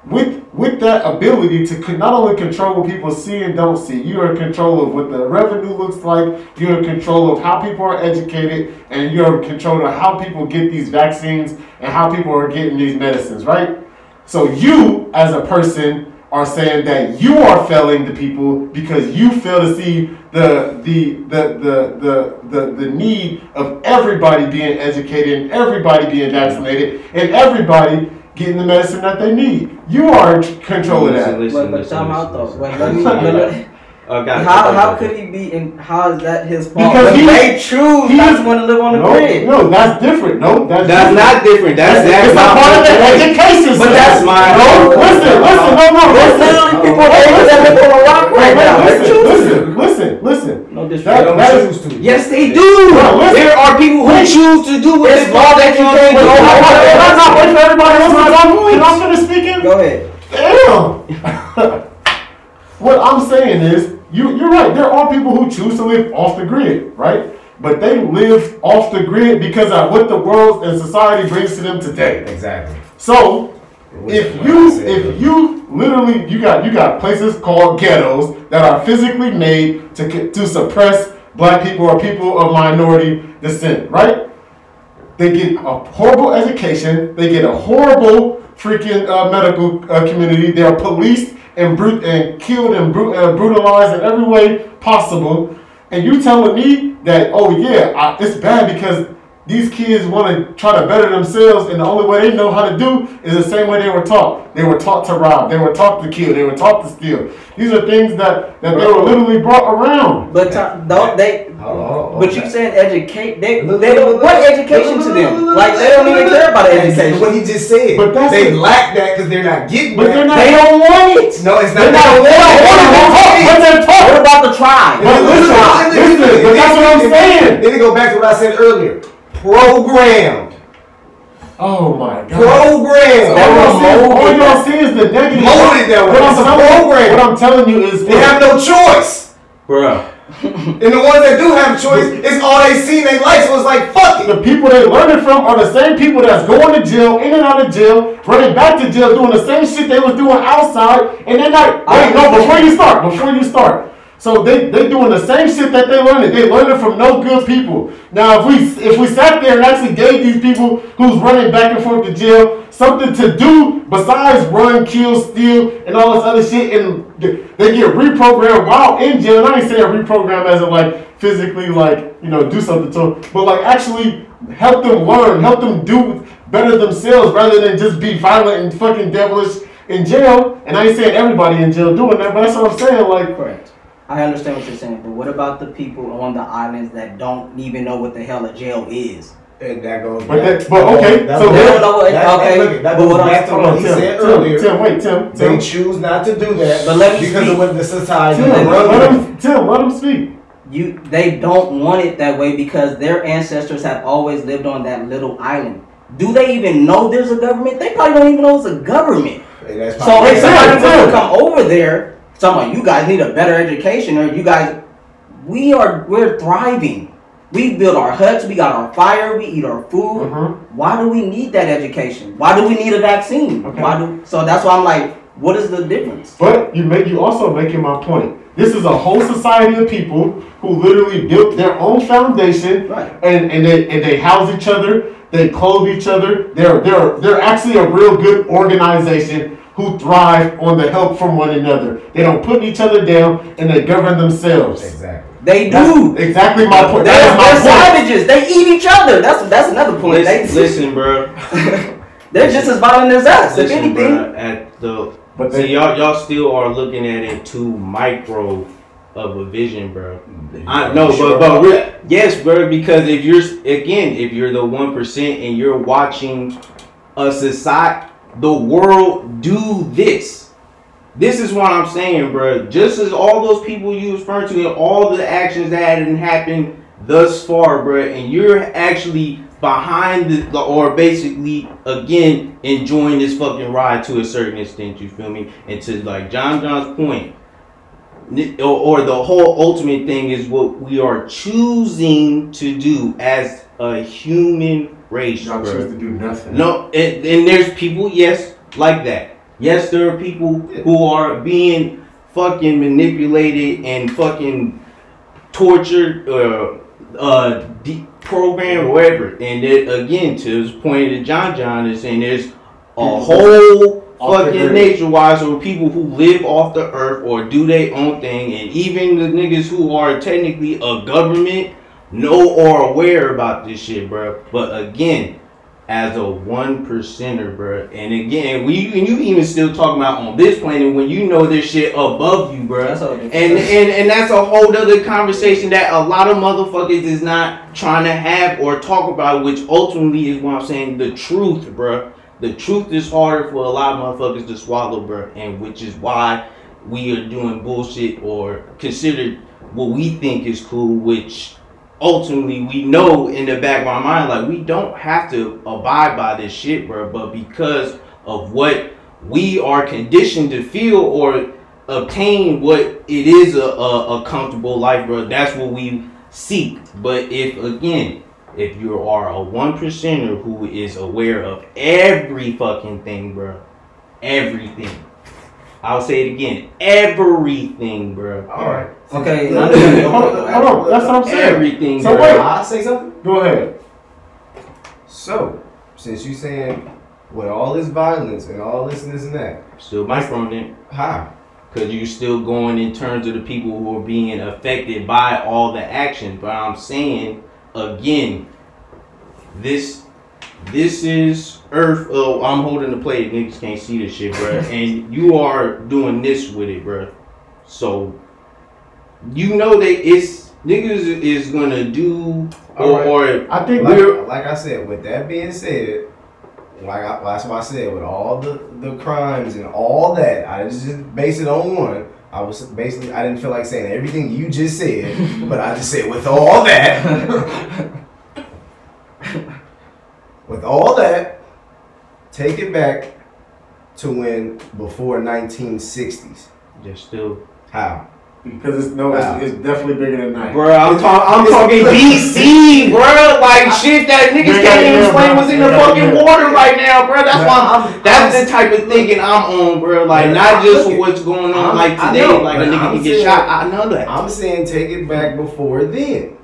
With with that ability to not only control what people see and don't see, you are in control of what the revenue looks like. You're in control of how people are educated, and you're in control of how people get these vaccines and how people are getting these medicines. Right. So you, as a person, are saying that you are failing the people because you fail to see the the the the the the, the need of everybody being educated and everybody being vaccinated and everybody getting the medicine that they need. You are in control of that. But, but time out though. Wait, let me, let me- Oh, how got how could he be in? How is that his fault? Because Because he- they choose he not want to live on the No, grid. no, that's different. No, that's That's different. not different. That's that's it's a part of the point. education But that's system. my- no. Listen, listen, no, no, listen. literally people that that live on a rock Wait, right wait, now. Listen, choosing. listen, listen, listen. No That, disrespect. that is, Yes, they do. Bro, listen. There are people who Wait. choose to do what It's they law that you can't Wait, go hold on, hold on, hold on, hold on, wait for everybody else to talk. Can I finish speaking? Go ahead. Damn. what I'm saying is, you you're right. There are people who choose to live off the grid, right? But they live off the grid because of what the world and society brings to them today. Exactly. So if you if you literally you got you got places called ghettos that are physically made to to suppress black people or people of minority descent, right? They get a horrible education. They get a horrible freaking uh, medical uh, community. They are policed and brute and killed and bru- uh, brutalized in every way possible. And you telling me that oh yeah, I, it's bad because these kids want to try to better themselves, and the only way they know how to do is the same way they were taught. They were taught to rob. They were taught to kill. They were taught to steal. These are things that that they were literally brought around. But uh, ti- don't they? Hold on, hold. But you saying educate? They they don't. What education to them? look, look, Like they don't even care about education. what he just said. But that's they it. lack that because they're not getting But that. they're not. They don't want it. No, it's They're not. not. They're not. They're not taught. But they're What about the tribe? But listen, listen, but that's what I'm saying. Then it go back to what I said earlier. Programmed. Oh my god. Programmed. All y'all see, all y'all see is the negative. Molded that way. What I'm, It's telling you, program. what I'm telling you is, They have no choice. Bruh. And the ones that do have a choice, it's all they see and they like, so it's like, fuck it. the people they learn it from are the same people that's going to jail, in and out of jail, running back to jail, doing the same shit they was doing outside, and they're not. Wait, no, before you start, before you start. So they they doing the same shit that they learned. They learned it from no good people. Now, if we if we sat there and actually gave these people who's running back and forth to jail something to do besides run, kill, steal, and all this other shit, and they get reprogrammed while in jail. And I ain't saying reprogram as in like physically like you know do something to them, but like actually help them learn, help them do better themselves rather than just be violent and fucking devilish in jail. And I ain't saying everybody in jail doing that, but that's what I'm saying. Like, Correct. I understand what you're saying, but what about the people on the islands that don't even know what the hell a jail is? And that goes But back. that- but okay, that's so They don't know what- that- okay, look, that but what I'm- back to what he Tim, said Tim, earlier. Tim, wait, Tim, They Tim, choose not to do that But let me because speak. of what the society Tim, let runs. him, Tim, let him speak. You, they don't want it that way because their ancestors have always lived on that little island. Do they even know there's a government? They probably don't even know it's a government. And that's So probably- if somebody Exactly. to come over there, someone you guys need a better education, or you guys, we are we're thriving. We build our huts, we got our fire, we eat our food. Mhm. Why do we need that education? Why do we need a vaccine? Okay. Why do so? That's why I'm like, what is the difference? But you make you also making my point. This is a whole society of people who literally built their own foundation, Right. and and they and they house each other, they clothe each other. They're they're they're actually a real good organization who thrive on the help from one another. They don't put each other down, and they govern themselves. Exactly. They That's do. exactly my point. They're, That they're my point. savages. They eat each other. That's that's another point. Listen, They, listen, bro. they're just as violent as us. If Listen, anything, bro. At the But see, they, y'all y'all still are looking at it too micro of a vision, bro. I know, Sure. but but re- yes, bro. Because if you're again, if you're the one percent and you're watching us a society, the world do this. This is what I'm saying, bro. Just as all those people you referring to and all the actions that hadn't happened thus far, bro, and you're actually behind the, the or basically again enjoying this fucking ride to a certain extent. You feel me? And to like John John's point, or, or the whole ultimate thing is what we are choosing to do as a human race. y'all bruh. choose to do nothing. No, and, and there's people, yes, like that. Yes, there are people who are being fucking manipulated and fucking tortured, uh, uh, de- programmed, or whatever. And it, again, to his point that John John is saying, there's a whole fucking nature wise, or people who live off the earth or do their own thing, and even the niggas who are technically a government know or aware about this shit, bro. But again, as a one percenter, bro. And again, we and you even still talking about on this planet when you know this shit above you, bro. And and and that's a whole other conversation that a lot of motherfuckers is not trying to have or talk about, which ultimately is what I'm saying the truth, bro. The truth is harder for a lot of motherfuckers to swallow, bro, and which is why we are doing bullshit or considered what we think is cool, which ultimately we know in the back of our mind, like we don't have to abide by this shit, bro. But because of what we are conditioned to feel or obtain what it is a, a, a comfortable life, bro, that's what we seek. But if again, if you are a one percenter who is aware of every fucking thing, bro, everything. I'll say it again, everything, bro. All right. Okay, Hold on, hold on, that's what I'm saying. Everything, So bro. wait. I'll say something. Go ahead. So, since you're saying with all this violence and all this and this and that, Still microphone it. how? Because you're still going in terms of the people who are being affected by all the action. But I'm saying again, this this is Earth. Oh, I'm holding the plate. Niggas can't see this shit, bro. and you are doing this with it, bro. So you know that it's niggas is gonna do or, Alright. or I think Like, we're like I said, with that being said, like I, that's why I said with all the the crimes and all that, I just just base it on one. I was basically I didn't feel like saying everything you just said, but I just said with all that, with all that, take it back to when before 1960s. just still. How? because it's no, Wow. it's, it's definitely bigger than that. Bro, I'm, talking. I'm talking DC, bro. Like shit that niggas can't even explain bro. what's in the fucking water right now, bro. That's why I'm. I'm- That's I'm- the type of thinking I'm on, bro. Like Yeah, not I'm just looking. what's going on I'm- like today, know, like a nigga can get shot. I know that. I'm saying take it back before then.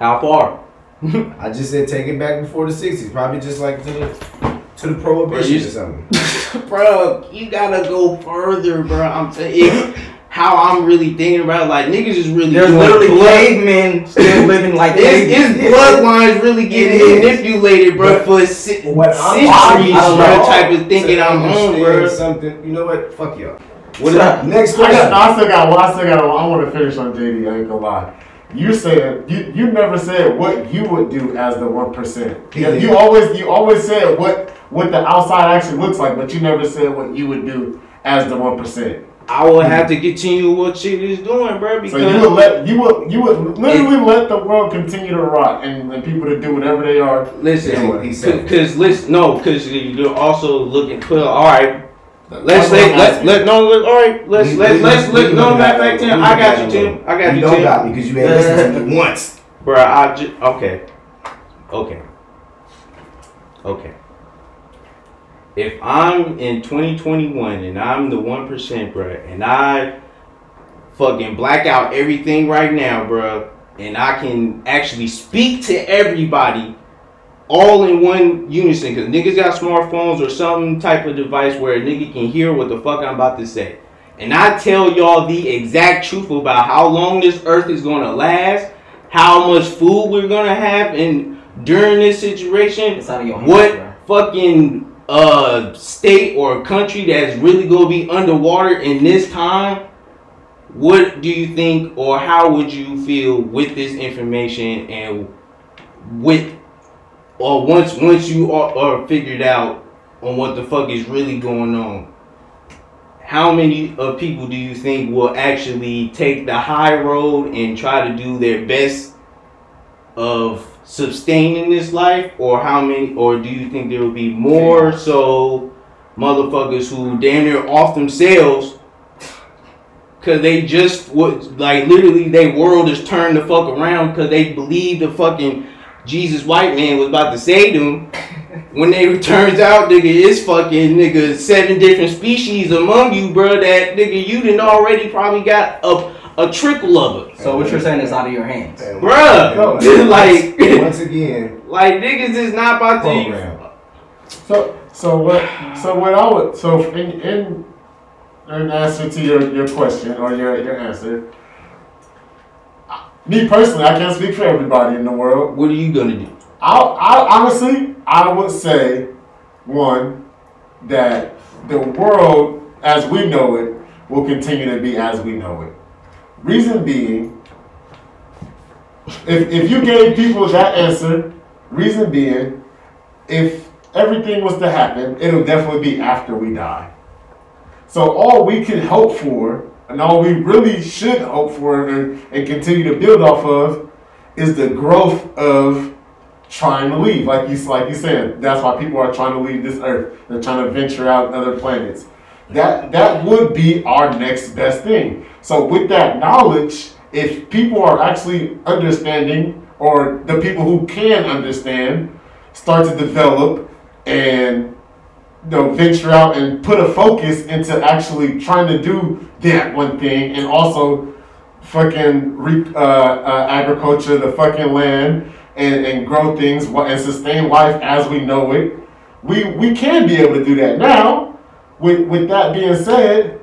How far? I just said take it back before the 60s, probably just like to the to the prohibition Bro, you- or something. bro, you gotta go further, bro. I'm saying if how I'm really thinking about. it, Like niggas is really There's doing literally blood- cavemen still living like It's, cavemen. it's bloodlines really getting manipulated, bro, But for ci- what I'm centuries, I bro. Type of thinking To I'm on, understand bro. Something, you know what? Fuck y'all. What up? Next question. no, I still got one. I still got one. I want to finish on JD. I ain't gonna lie. You said you you never said what you would do as the one percent. Yeah, you always you always said what what the outside actually looks like, but you never said what you would do as the one percent. I will have to continue what shit is doing, bro, So because you would let you would you would literally let the world continue to rot and, and people to do whatever they are. listen, Yeah, he said- because listen, no, because you're also looking. Well, all right, let's That's say let, let, no, look, all right, let's, We- let's we- let's we- look. we No, matter of fact. Tim, I got got you, Tim. low. I got you you, don't got me because you ain't listened to me once. Bro, I just okay, okay, okay. If I'm in 2021 and I'm the one percent, bro, and I fucking black out everything right now, bro, and I can actually speak to everybody all in one unison, cause niggas got smartphones or some type of device where a nigga can hear what the fuck I'm about to say. And I tell y'all the exact truth about how long this earth is gonna last, how much food we're gonna have, and during this situation, It's out of your what fucking uh state or country that's really gonna be underwater in this time what do you think or how would you feel with this information and with or once once you are, are figured out on what the fuck is really going on how many of people do you think will actually take the high road and try to do their best of sustaining this life? Or how many or do you think there will be more so motherfuckers who damn near off themselves Cause they just would like literally their world is turned the fuck around because they believe the fucking Jesus white man was about to save them. When they turns out, nigga, it's fucking nigga seven different species among you, bro. That nigga you didn't already probably got a a trickle of it, So what you're saying is out of your hands. And- bruh. like once again, like niggas is not about to. program. So so what so what I would so in in in answer to your, your question or your, your answer, me personally, I can't speak for everybody in the world. What are you gonna do? I, I honestly, I would say, one, that the world as we know it will continue to be as we know it. Reason being, if, if you gave people that answer, reason being, if everything was to happen, it'll definitely be after we die. So all we can hope for, and all we really should hope for and, continue to build off of, is the growth of trying to leave. Like you like you said, that's why people are trying to leave this earth. They're trying to venture out other planets. That that would be our next best thing. So with that knowledge, if people are actually understanding, or the people who can understand, start to develop and you know, venture out and put a focus into actually trying to do that one thing and also fucking reap uh, uh, agriculture, the fucking land, and, and grow things and sustain life as we know it. We we can be able to do that now. With with that being said,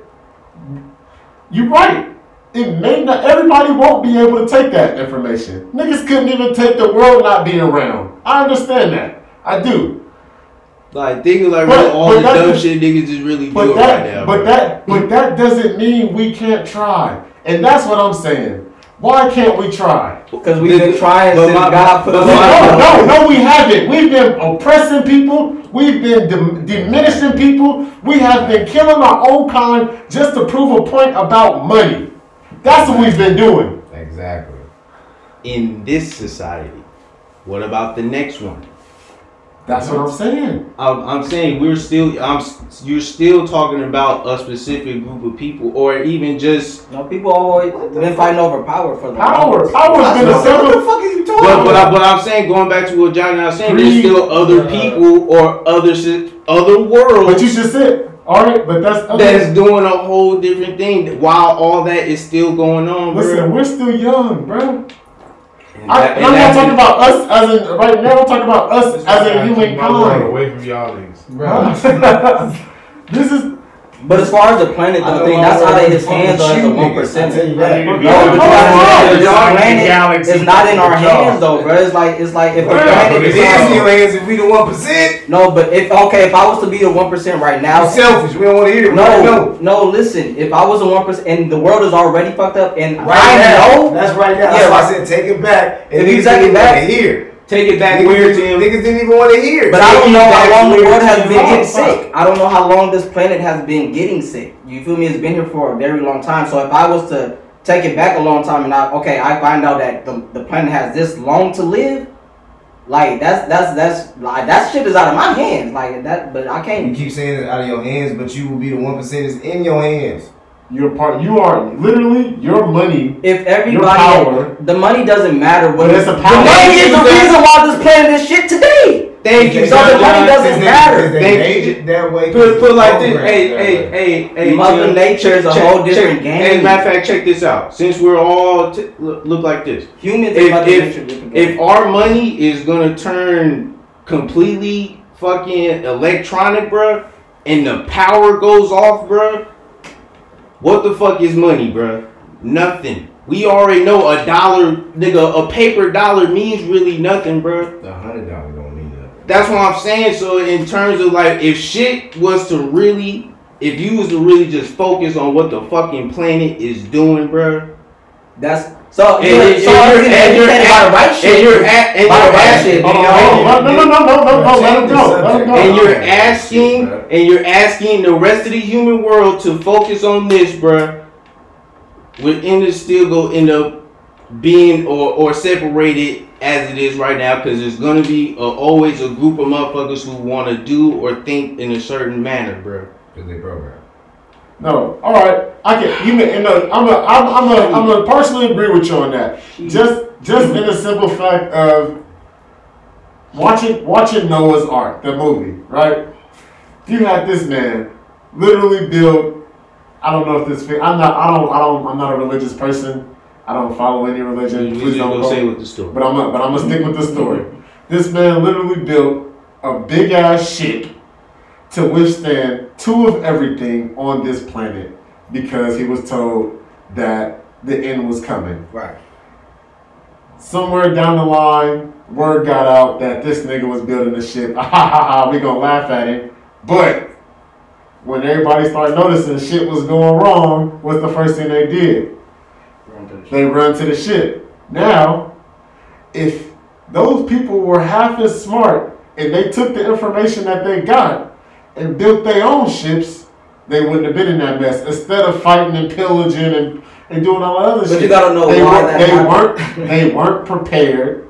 you're right. It may not. Everybody won't be able to take that information. Niggas couldn't even take the world not being around. I understand that. I do. Like think of like But- all but the dumb shit niggas is really doing that, right now. but bro. that, but that doesn't mean we can't try, and that's what I'm saying. Why can't we try? Because we've been trying But since my- God put but us on. No, no, no, we haven't. We've been oppressing people. We've been dim- diminishing people. We have been killing our own kind just to prove a point about money. That's what we've been doing. Exactly. in this society. What about the next one? That's what I'm saying. I'm, I'm saying we're still. I'm. You're still talking about a specific group of people, or even just. No, people always been fighting over power for the Power, power's been a What the fuck are you talking But, but, I, about? but I'm saying, going back to what Johnny was saying, there's still other uh, people or other si- other worlds But you just said, all right. But that's that's doing a whole different thing while all that is still going on. bro. Listen, we're still young, bro. And I, that- and and I'm not talking about us as in right now. I'm talking about us as a Keep human my world away from y'all niggas. this is But as far as the planet, I though, know I think that's how of already his hands with though, as a you one niggas, I percent. tell No, that. but you Yeah, gotta come understand, on, this y'all planet is not in our hands though, bro. It's like it's like if the But planet it is is in our- your hands if we the one percent. No, but if okay, if I was to be the one percent right now, You selfish. We don't want to hear it. We don't no, no, listen. If I was the one percent and the world is already fucked up, and Right I now. know, That's right now. Yeah, That's why right. I said take it back. And If you niggas take it back- wanna hear. Take it back Niggas, where didn't- Tim. niggas didn't even want to hear. but I don't know how long the Take world has been getting it's sick. I don't know how long this planet has been getting sick. You feel me? It's been here for a very long time. So if I was to take it back a long time, and I okay, I find out that the, the planet has this long to live. Like that's that's that's like that shit is out of my hands. Like that, but I can't. You keep saying it out of your hands, but you will be the one percent is in your hands. You're part. You are literally your money. If Your everybody, power. the money doesn't matter. What But it's a the power. money is the reason why this planet is shit today. Thank you, So the money doesn't they- matter. is They Thank made you. it that way. Put, put it like this. Programmed Hey, hey, hey, hey. Mother Tim, Nature is a check- whole different check- game. As a matter of fact, check this out. Since we're all t- look, look like this. Humans If- is if- If our money is gonna turn completely fucking electronic, bruh, and the power goes off, bruh, what the fuck is money, bruh? Nothing. We already know a dollar, nigga, a paper dollar means really nothing, bruh. The hundred dollar don't mean nothing. That's what I'm saying. So in terms of like, if shit was to really, if you was to really just focus on what the fucking planet is doing, bruh, That's so. and, and, so and, you're, everything and, you you're, said about the right and you're, a- and you're asking, shit, Hold on, nigga. hold on. No, no, no, no, no, no. Let him go. Let him go. and you're asking and you're asking the rest of the human world to focus on this, bruh. We're in to still go end up being or or separated as it is right now because there's gonna be a, always a group of motherfuckers who want to do or think in a certain manner, bruh. Cause they program. No, all right. I can. You may. No, I'm a. I'm. I'm a. I'm a partially agree with you on that. Just, just in the simple fact of watching, watching Noah's Ark, the movie, right? You had this man literally build. I don't know if this. I'm not. I don't. I don't. I'm not a religious person. I don't follow any religion. You Please don't say with the story. But I'm gonna, but I'm gonna stick with the story. This man literally built a big ass ship to withstand two of everything on this planet because he was told that the end was coming. Right. Somewhere down the line, word got out that this nigga was building a ship. Ha ha ha! We gonna laugh at him. But when everybody started noticing shit was going wrong, what's the first thing they did? they run to the ship. Now, if those people were half as smart and they took the information that they got and built their own ships, they wouldn't have been in that mess. Instead of fighting and pillaging and, and doing all that other But shit. you gotta know they, why were, that they happened. weren't they weren't prepared.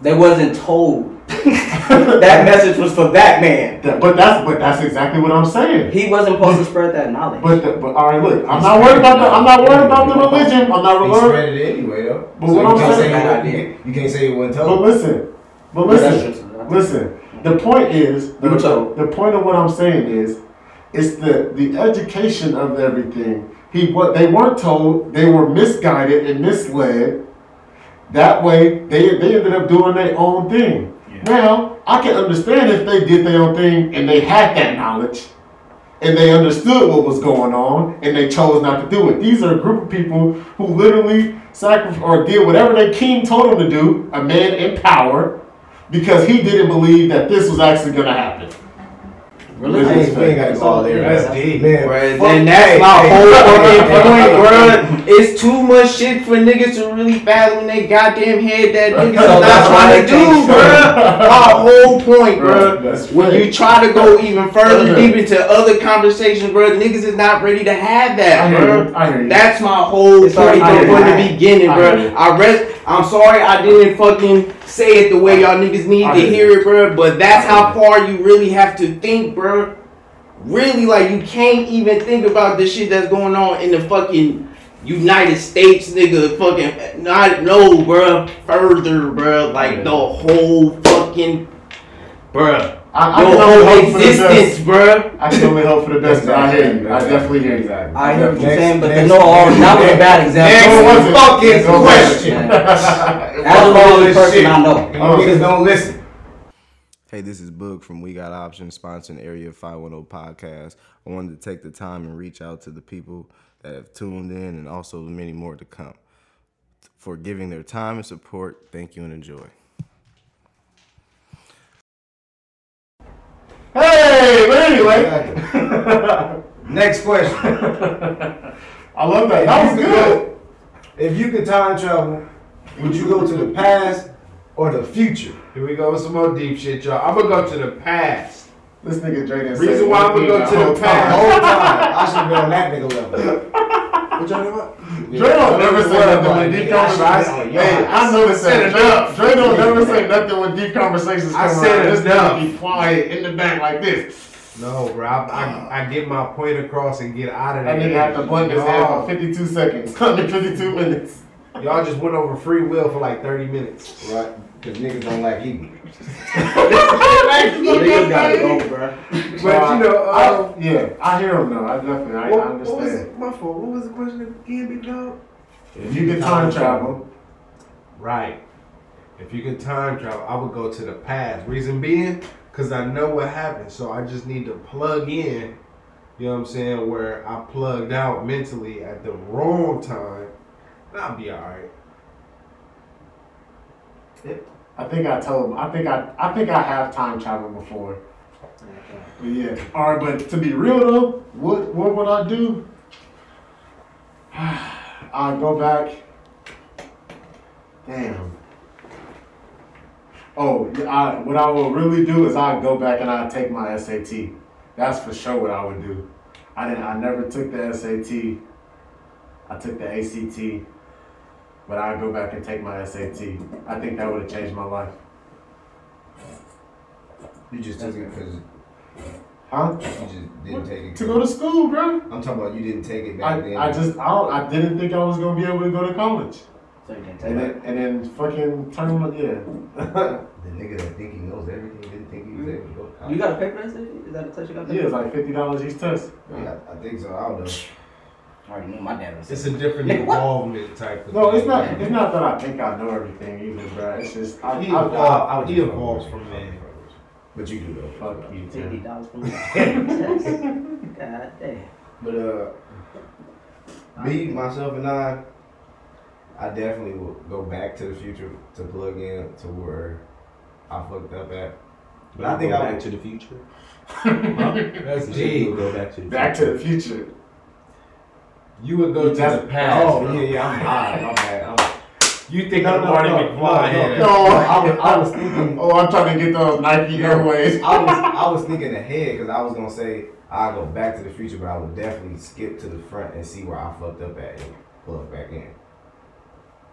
They wasn't told. that message was for that man. But that's but that's exactly what I'm saying. He wasn't supposed to spread that knowledge. But the, but all right, look, I'm not worried about the I'm not worried about the religion. I'm not He worried. spread it anyway though. But what you I'm can't saying- say you, idea. you can't say it wasn't But told. listen, but But listen. just- Listen, the point is, the, the point of what I'm saying is, it's the the education of everything. He what they weren't told, they were misguided and misled. That way, they they ended up doing their own thing. Now, I can understand if they did their own thing and they had that knowledge, and they understood what was going on, and they chose not to do it. These are a group of people who literally sacrificed or did whatever their king told them to do. A man in power because he didn't believe that this was actually going to happen. I ain't, we ain't got to go all there. That's deep. Man, Bruh, fuck- then that's hey, my hey, whole hey, fucking point, hey, bruh. It's too much shit for niggas to really fathom in their goddamn head that niggas So is not that's why trying to they do, show. My whole point, bro. When you try to go even further deep into other conversations, bro, niggas is not ready to have that, you. I hear you. That's my whole It's point from done. the beginning, I bro. I read. I'm sorry I didn't fucking say it the way y'all niggas need I to hear hear it, bro. But that's how far you really have to think, bro. Really, like you can't even think about the shit that's going on in the fucking United States, nigga. Fucking not no, bro. Further, bro. Like the whole fucking, bro. I, I Your can whole hope for the existence, best. bro. I can only hope for the best. but I hear you. I definitely hear you. I hear what you're saying, but the no, all next- that was a bad example. Next Next fucking fucking question. question. As a all this person, shit. I know. You niggas don't listen. Hey, this is Boog from We Got Options, sponsoring Area 510 podcast. I wanted to take the time and reach out to the people that have tuned in and also many more to come. For giving their time and support, thank you and enjoy. Hey, but anyway. Next question. I love that. That was If you could good. go- If you could time travel, would you go to the past or the future? Here we go with some more deep shit, y'all. I'm gonna go to the past. This nigga Dre Reason say why I'ma thing go the to the whole The past. time. whole time, I should be on that nigga level. What y'all talking about? Dre don't never say nothing about when deep I should conversations. be on Hey, I noticed said that. enough. Dre, Dre don't never say nothing when deep conversations come I around. said This enough. nigga be quiet in the back like this. No, bro. I, I, I get my point across and get out of there. That nigga had to blunt his head for 52 seconds. I mean, 52 minutes. Y'all just went over free will for like 30 minutes. Right? Because niggas don't like eating. Niggas gotta go, bro. But you know, uh, I, yeah, I hear him though. I definitely, I, What, I what was it? My fault. What was the question again, big dog? If you could time travel, right. If you could time travel, I would go to the past. Reason being, because I know what happened. So I just need to plug in, you know what I'm saying, where I plugged out mentally at the wrong time. and I'll be alright. I think I told him. I think I, I think I have time travel before. But yeah. All right, but to be real though, what what would I do? I go back. Damn. Oh, yeah, I, what I will really do is I go back and I take my SAT. That's for sure what I would do. I didn't. I never took the SAT. I took the ACT, but I go back and take my SAT. I think that would have changed my life. You just took it because Huh? you just didn't take it. To go to school, bro. I'm talking about you didn't take it back I, then. I just I don't, I didn't think I was gonna be able to go to college. So you didn't take And it. then and then fucking turn my yeah. the nigga that think he knows everything didn't think he was mm-hmm. able to go. to college. You got a pay for? Is that a test you gotta yeah, it's like fifty dollars each test. Yeah, I, I think so. I don't know. I already knew my dad was It's a different Nigga, what? involvement type of No, it's thing. not it's not that I think I know everything either, bro. It's just I, He I, evolved, I would he just evolves fuck from with there. But you do though. fuck you, fifty dollars for me. God damn. But uh, me, myself, and I, I definitely will go back to the future to plug in to where I fucked up at. But I think go I back would. to the future. That's You deep. go back to the Back to the future. You would go to the past. Oh bro. yeah, yeah, I'm high. My bad. I'm, You think No, I'm no, Marty no, McFly? no, here. No, I was, I was thinking. Oh, I'm trying to get those Nike Air Mags. I was I was thinking ahead because I was gonna say I'll go back to the future, but I would definitely skip to the front and see where I fucked up at and plug back in.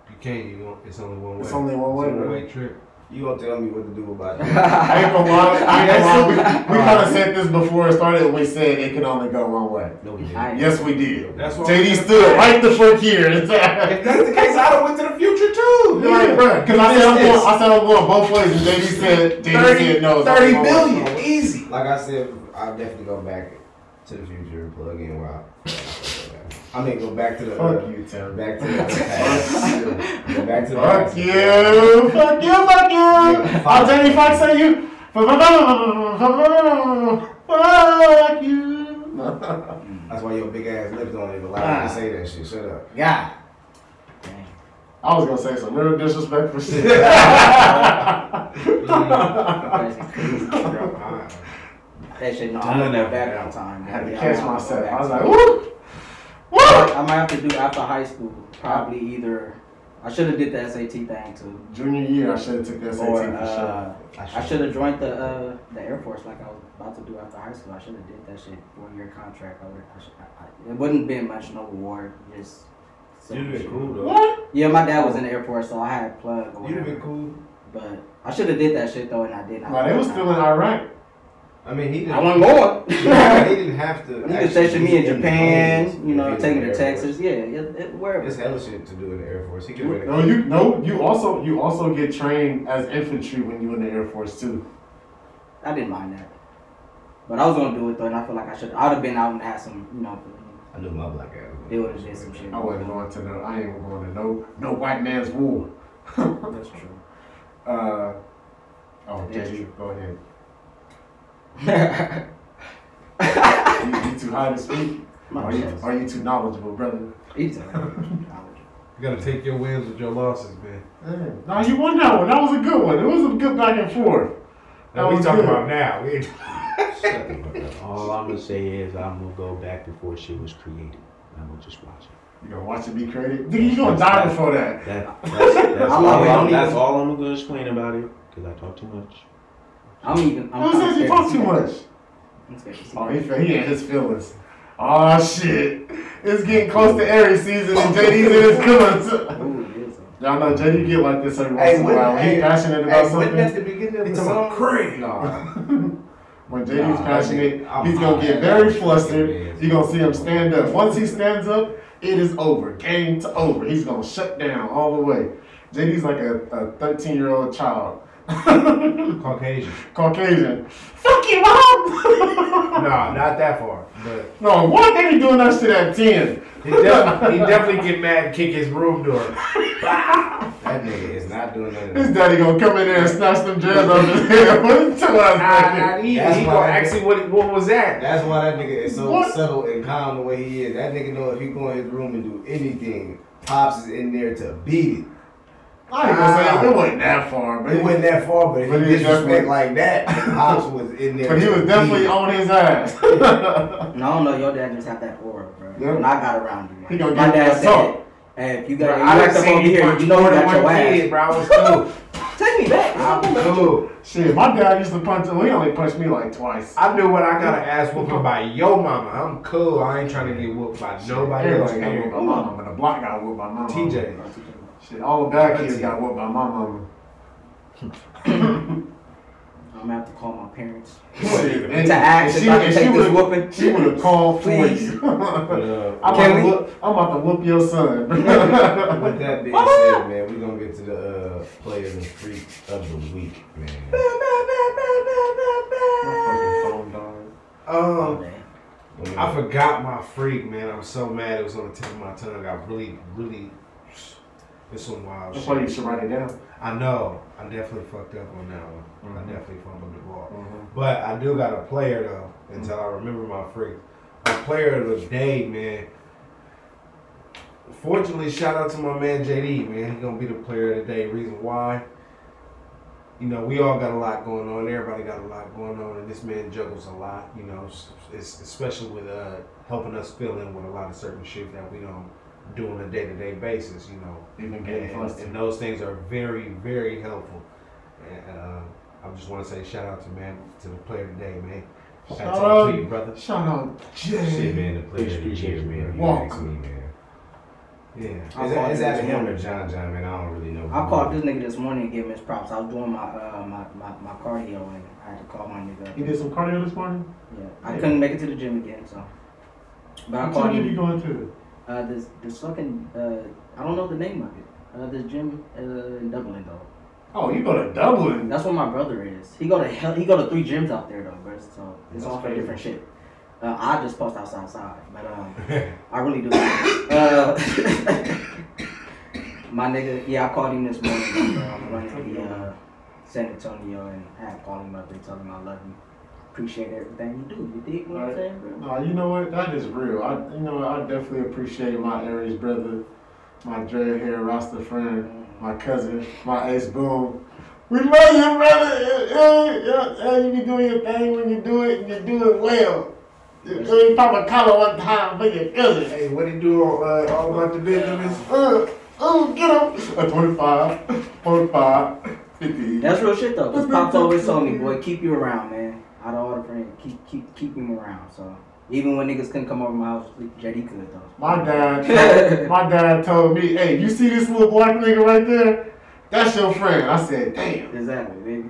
You can't. You won't. It's only one way. It's only one way, It's a bro. one-way trip. You gonna tell me what to do about it. I ain't gonna lie. I ain't gonna lie. We, we kind of said this before it started. We said it can only go one way. No, we didn't. Yes, we did. That's why JD stood right the fuck here. If that's the case, I done went to the future too. You're like, bro, because I said I'm going. I said I'm going both ways, and JD said, JD 30, said no. it's 30 only one way. billion, easy. Like I said, I'll definitely go back to the future and plug in where I. I mean, go back to the. Fuck uh, you, Tim. Back to the past. go back to the Fuck past. you. Fuck you. Fuck you. I'll JD Fox say you. Fuck you. That's why your big ass lips don't even allow you to say that shit. Shut up. God. I was gonna say some real disrespectful shit. That shit, no, I'm I'm gonna never back down. on time. I had to catch I'm gonna go myself. I was like, woo. Woo. I might have to do after high school. Probably either. I should have did the SAT thing too. Junior year, I should have took the SAT Or for sure. uh, I should have joined the uh, the Air Force like I was about to do after high school. I should have did that shit four year contract. I would, I should, I, I, it wouldn't been much no reward. Just You'd been cool though. What? Yeah, my dad was in the Air Force, so I had plug or You'd have been cool. But I should have did that shit though, and I didn't. No, they was still in Iraq. I mean, he didn't. I wasn't going. Yeah, he didn't have to. You actually could station me in the Japan, you know, if he take me to in Force. Texas. Yeah, it, it, wherever. There's hella shit to do in the Air Force. He could have. No, you no, you also you also get trained as infantry when you in the Air Force too. I didn't mind that. But I was gonna do it though, and I feel like I should. I would have been out and had some, you know, I knew my black ass. was they would have did some shit. I wasn't going to no. I ain't even going to no no white man's war. That's true. Uh, oh, That's Andrew, true. go ahead. You, you too high to speak? Are you, are you too knowledgeable, brother? He's You gotta take your wins with your losses, man. Yeah. No, you won that one. That was a good one. It was a good back and forth. That Now we talking good. about now. We ain't- All I'm gonna say is I'm gonna go back before shit was created. I'm gonna just watch it. You gonna watch it be created? Nigga, you gonna die before that. That, that's, that's, all, I'm, I'm that's all I'm gonna explain about it because I talk too much. I'm even. I'm Who kinda says you scared talk too much? that. I'm scared to see Oh, he, fe- he in his feelings. Oh shit. It's getting close to Aries season and JD's in his feelings. Ooh. Y'all know JD get like this every once in a while. When hey, he's passionate about Hey, something. wasn't the beginning of the talking about song? Craig. Nah. When JD's Nah, passionate, I'm- he's gonna I'm- get very I'm- flustered. You're gonna see him stand up. Once he stands up, it is over. Game to over. He's gonna shut down all the way. JD's like a 13 year old child. Caucasian. Caucasian. Fuck you, mom! No, not that far. But no, why they be doing that shit at 10? he definitely, he definitely get mad and kick his room door. That nigga is not doing that. His daddy gonna come in there and snatch them dreads off his head. What you talking about? Nah, not even. That's He why gonna ask me what, what was that? That's why that nigga is so What? settled and calm the way he is. That nigga know if he go in his room and do anything, Pops is in there to beat it. I ain't gonna say it wasn't that far, but It wasn't that far, but if But he he disrespect like that, Pops was in there. but he was definitely it. on his ass. No, I don't know. Your dad just have that aura, bro. Yeah. When I got around you, He gonna my dad said, talk. "Hey, if you got, I you done act up seen over you here, you know you got your ass." kid, bro. I was cool. Take me back. I'm cool. Shit, my dad used to punch him. He only punched me like twice. I knew when I got an ass whooping by your mama. I'm cool. I ain't trying to get whooped by nobody else. Everybody got whooped by my mama. The block got whooped by my mama. TJ. Shit, all the bad kids got whooped by my mama. I'm gonna have to call my parents Shit, and- to ask and if I can take this whooping. She would have called for you. But, uh, I'm, about to whoop, I'm about to whoop your son. with that being said, man, we're gonna get to the uh, players and freak of the week, man. My fucking phone died. Um, Man. I forgot my freak, man. I'm so mad it was on the tip of my tongue. I really, really. It's some wild That's why you shit. should write it down. I know. I definitely fucked up on that one. I Mhm. definitely fumbled the ball. Mhm. But I do got a player though, until I remember my freak. A player of the day, man. Fortunately, shout out to my man JD, man. He gonna be the player of the day. Reason why? You know, we all got a lot going on. Everybody got a lot going on, and this man juggles a lot. You know, especially with uh, helping us fill in with a lot of certain shit that we don't do on a day to day basis. You know, Even and, getting and, flustered. and those things are very, very helpful. And uh, I just want to say shout out to man to the player today, man. Shout Shout out to you, brother. Shout out Jay. Shit, man, the player of the year, man. If you Walk. me, man. Yeah. I Is that, him that him or. John John, man? I don't really know. I called this nigga this morning and gave him his props. I was doing my uh my, my, my cardio and I had to call my nigga. You did some cardio this morning? Yeah, I couldn't make it to the gym again, so. But I What called gym you going to? Uh, this this fucking uh, I don't know the name of it. Uh, this gym uh, in Dublin though. Oh, you go to Dublin. That's where my brother is. He go to hell. He go to three gyms out there though, bro. So it's That's all for crazy. different shit. Uh, I just post outside side, but um, I really do. Uh, my nigga, yeah, I called him this morning. Bro. I'm running the uh, San Antonio and I had called him up and told him I love him. Appreciate everything you do. You dig what I'm saying, bro? No, you know what? That is real. I, you know. I definitely appreciate my Aries brother, my dread hair Rasta friend, my cousin, my ace boom. We love you, brother. Yeah, yeah, yeah, you be doing your thing when you do it, and you do it well. You, you pop a collar one time for your cousin. Hey, what he do on uh, all about the business? Uh, oh, get him. A 25, 45, 50. That's real shit though. Cause Pops always told me, boy, keep you around, man. Out of all the friends, keep keep keep him around. So even when niggas couldn't come over my house, JD could though. My dad, my dad told me, "Hey, you see this little black nigga right there? That's your friend." I said, "Damn." Exactly, baby.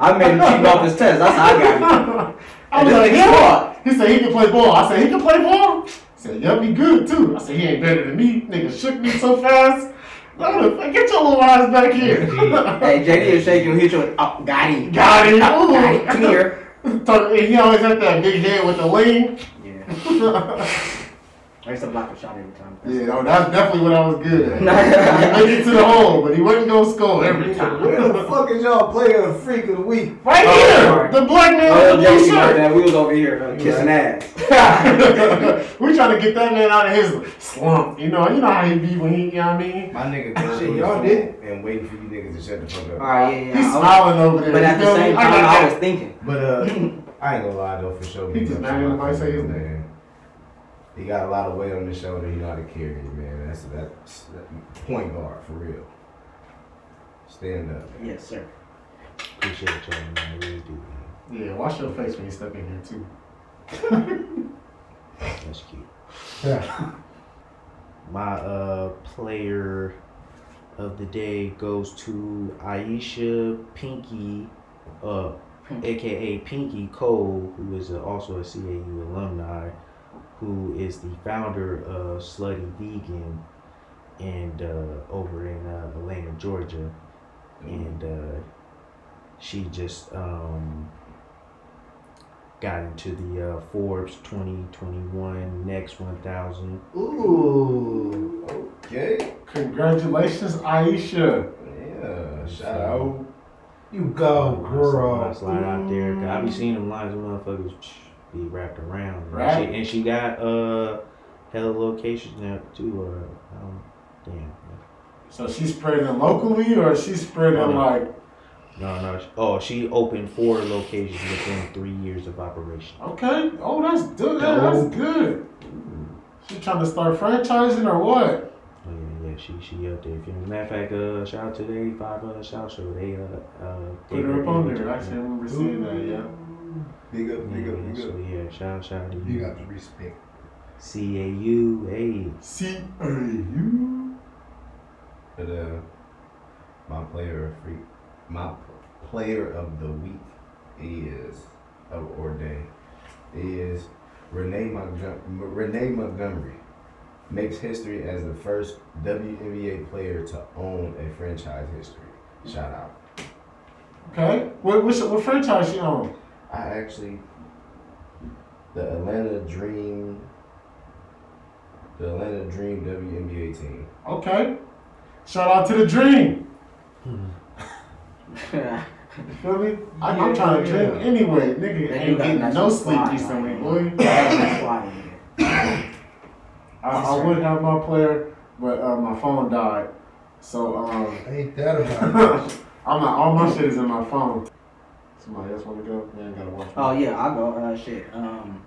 I made him cheat off his test. That's how I got him. I was like, "Yeah." He said he can play ball. I said he can play ball. He said, "Yup, he good too." I said, "He ain't better than me." Nigga shook me so fast. Like, "What the fuck? Get your little ass back here. Hey, JD is shaking, hit you with, oh, got him. Got him. Got him. Come here. He always had that big head with the lean. Yeah. I used to block a shot every time. Yeah, no, that's definitely what I was good at. he made it to the hole, but he wasn't gonna score every time. Where the fuck is y'all player of freak of the week? Right Oh, here, sorry. the black man Oh, with the blue Jesse, my shirt. bad. We was over here uh, kissing ass. we trying to get that man out of his slump. You know, you know how he be when he, you know what I mean? My nigga turned Shit, y'all his did. phone and waiting for you niggas to shut the fuck up. Alright, yeah, yeah. He's I was- smiling over there. But at the same I time, got I was thinking. But uh, I ain't gonna lie though, for sure. He big just ups mad to at say his name. Man. He got a lot of weight on his shoulder. He know how to carry it, man. That's that's that point guard for real. Stand up. Yes, sir. Appreciate y'all, man. I really do, man. Yeah, wash your face when you step in here too. That's cute. Yeah. My uh player of the day goes to Aisha Pinky, uh, aka Pinky Cole, who is also a CAU alumni, who is the founder of Slutty Vegan, and uh, over in uh, Atlanta, Georgia, and uh, she just um got into the uh, Forbes 2021 Next 1000 Ooh. Okay. Congratulations, Aisha. Yeah. Shout out. You go, Slide- girl. Slide out there. I be seeing them lines of motherfuckers psh, be wrapped around. And Right. she, and she got a uh hella locations now too. Uh, um, damn. So she's spreading locally or she's spreading no. like No, no. Oh, she opened four locations within three years of operation. okay? Oh, that's good. Yeah, that's good. She trying to start franchising or what? Oh, yeah, yeah. She she up there. If you- Matter of fact, uh, shout out to the 85 uh, South Show. They uh uh Put her up on there. on Actually, I remember seeing that. Yeah. Big up, big up, big so up. yeah, shout shout to You you. got the respect. C A U A. C A U. But uh, my player of freak, my player of the week is of or day is Renee Montgomery. Renee Montgomery makes history as the first WNBA player to own a franchise history. Shout out. Okay. What, what what franchise she on? I actually the Atlanta Dream the Atlanta Dream WNBA team. Okay. Shout out to the Dream. You feel me? I, I'm trying to drink anyway. Nigga They do ain't got getting no sleep spot, recently, man. boy. That's why, nigga. I, I would have my player, but uh, my phone died. So um, Ain't that about? I'm not, all my shit is in my phone. Somebody else want to go? Man, gotta watch. Oh yeah, I'll go. Uh, shit. Um,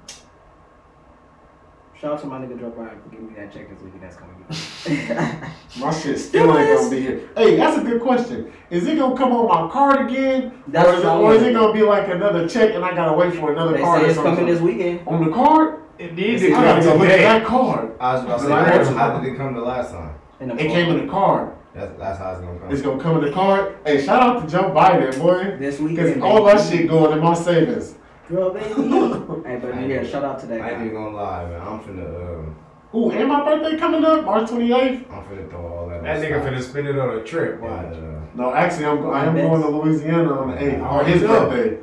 shout out to my nigga Joe Biden for giving me that check this week. That's coming. My shit still ain't gonna be here. Hey, that's a good question. Is it gonna come on my card again, That's or is, it, or is it gonna be like another check and I gotta wait for another they card say or it's coming this weekend. on the card? It I needs to gotta come go look at today. that card. I was about to say, Right. how- how did it come the last time? In It came in the card. That's, that's how it's gonna come. It's gonna come in the card. Hey, shout out to Joe Biden, boy. this Because all that shit going in my savings. Girl, baby. hey, but yeah, shout out to that I ain't guy. even gonna lie, man. I'm finna, um, Ooh, and my birthday coming up, March 28th. I'm finna throw all that. That nigga finna spend it on a trip. And, Watch. uh, No, actually, I'm I am going to Louisiana on the 8th, Oh, or his you know. birthday.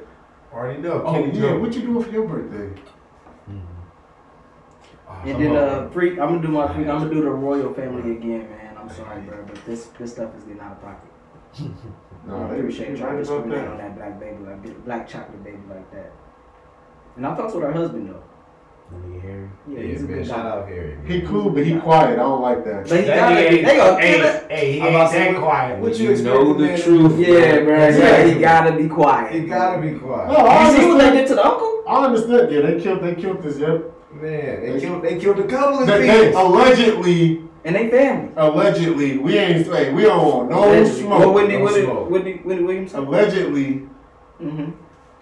Already know. Oh, Kenny yeah, Joe. what you doing for your birthday? And then uh, freak. I'm gonna do my freak. I'm gonna do the royal family again, man. I'm sorry, bro, but this this stuff is getting out of pocket. No, I they appreciate they trying to right about on that. that black baby, like black chocolate baby like that. And I fucks with her husband though. My nigga Harry. Yeah, yeah, he's a good Shout guy. out Harry. man. He cool, but he quiet. I don't like that. But he That got nigga it. ain't- They gonna kill hey, it. hey, he I'm ain't about to say, that quiet. What you You expect know the that? truth. Yeah, bro. Yeah, he gotta be quiet. He gotta be quiet. No, I You see what they did to the uncle? I understand. Yeah, they killed. They killed this. Yep. Man, they killed, they killed a couple of They, they allegedly, And they family. allegedly, we ain't. Hey, we don't want no Allegedly. Well, smoke. Wendy, no Wendy, smoke. Wendy, Wendy Williams. Allegedly, Mm-hmm.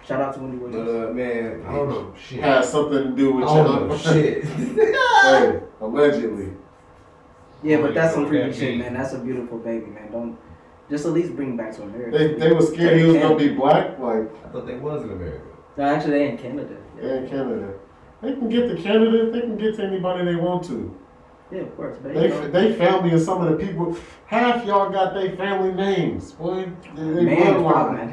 Shout out to Wendy Williams. uh, man, I don't know. Shit. has something to do with I your know shit. Hey, allegedly. Yeah, but that's some Yeah, shit, man. That's a beautiful baby, man. Don't just at least bring him back to America. They they were scared he was gonna be black. Like I thought they was in America. No, actually, they in Canada. yeah, in Canada. They can get to Canada. They can get to anybody they want to. Yeah, of course. But They, you they family and some of the people, half y'all got their family names, boy. They, they man, bloodline. probably,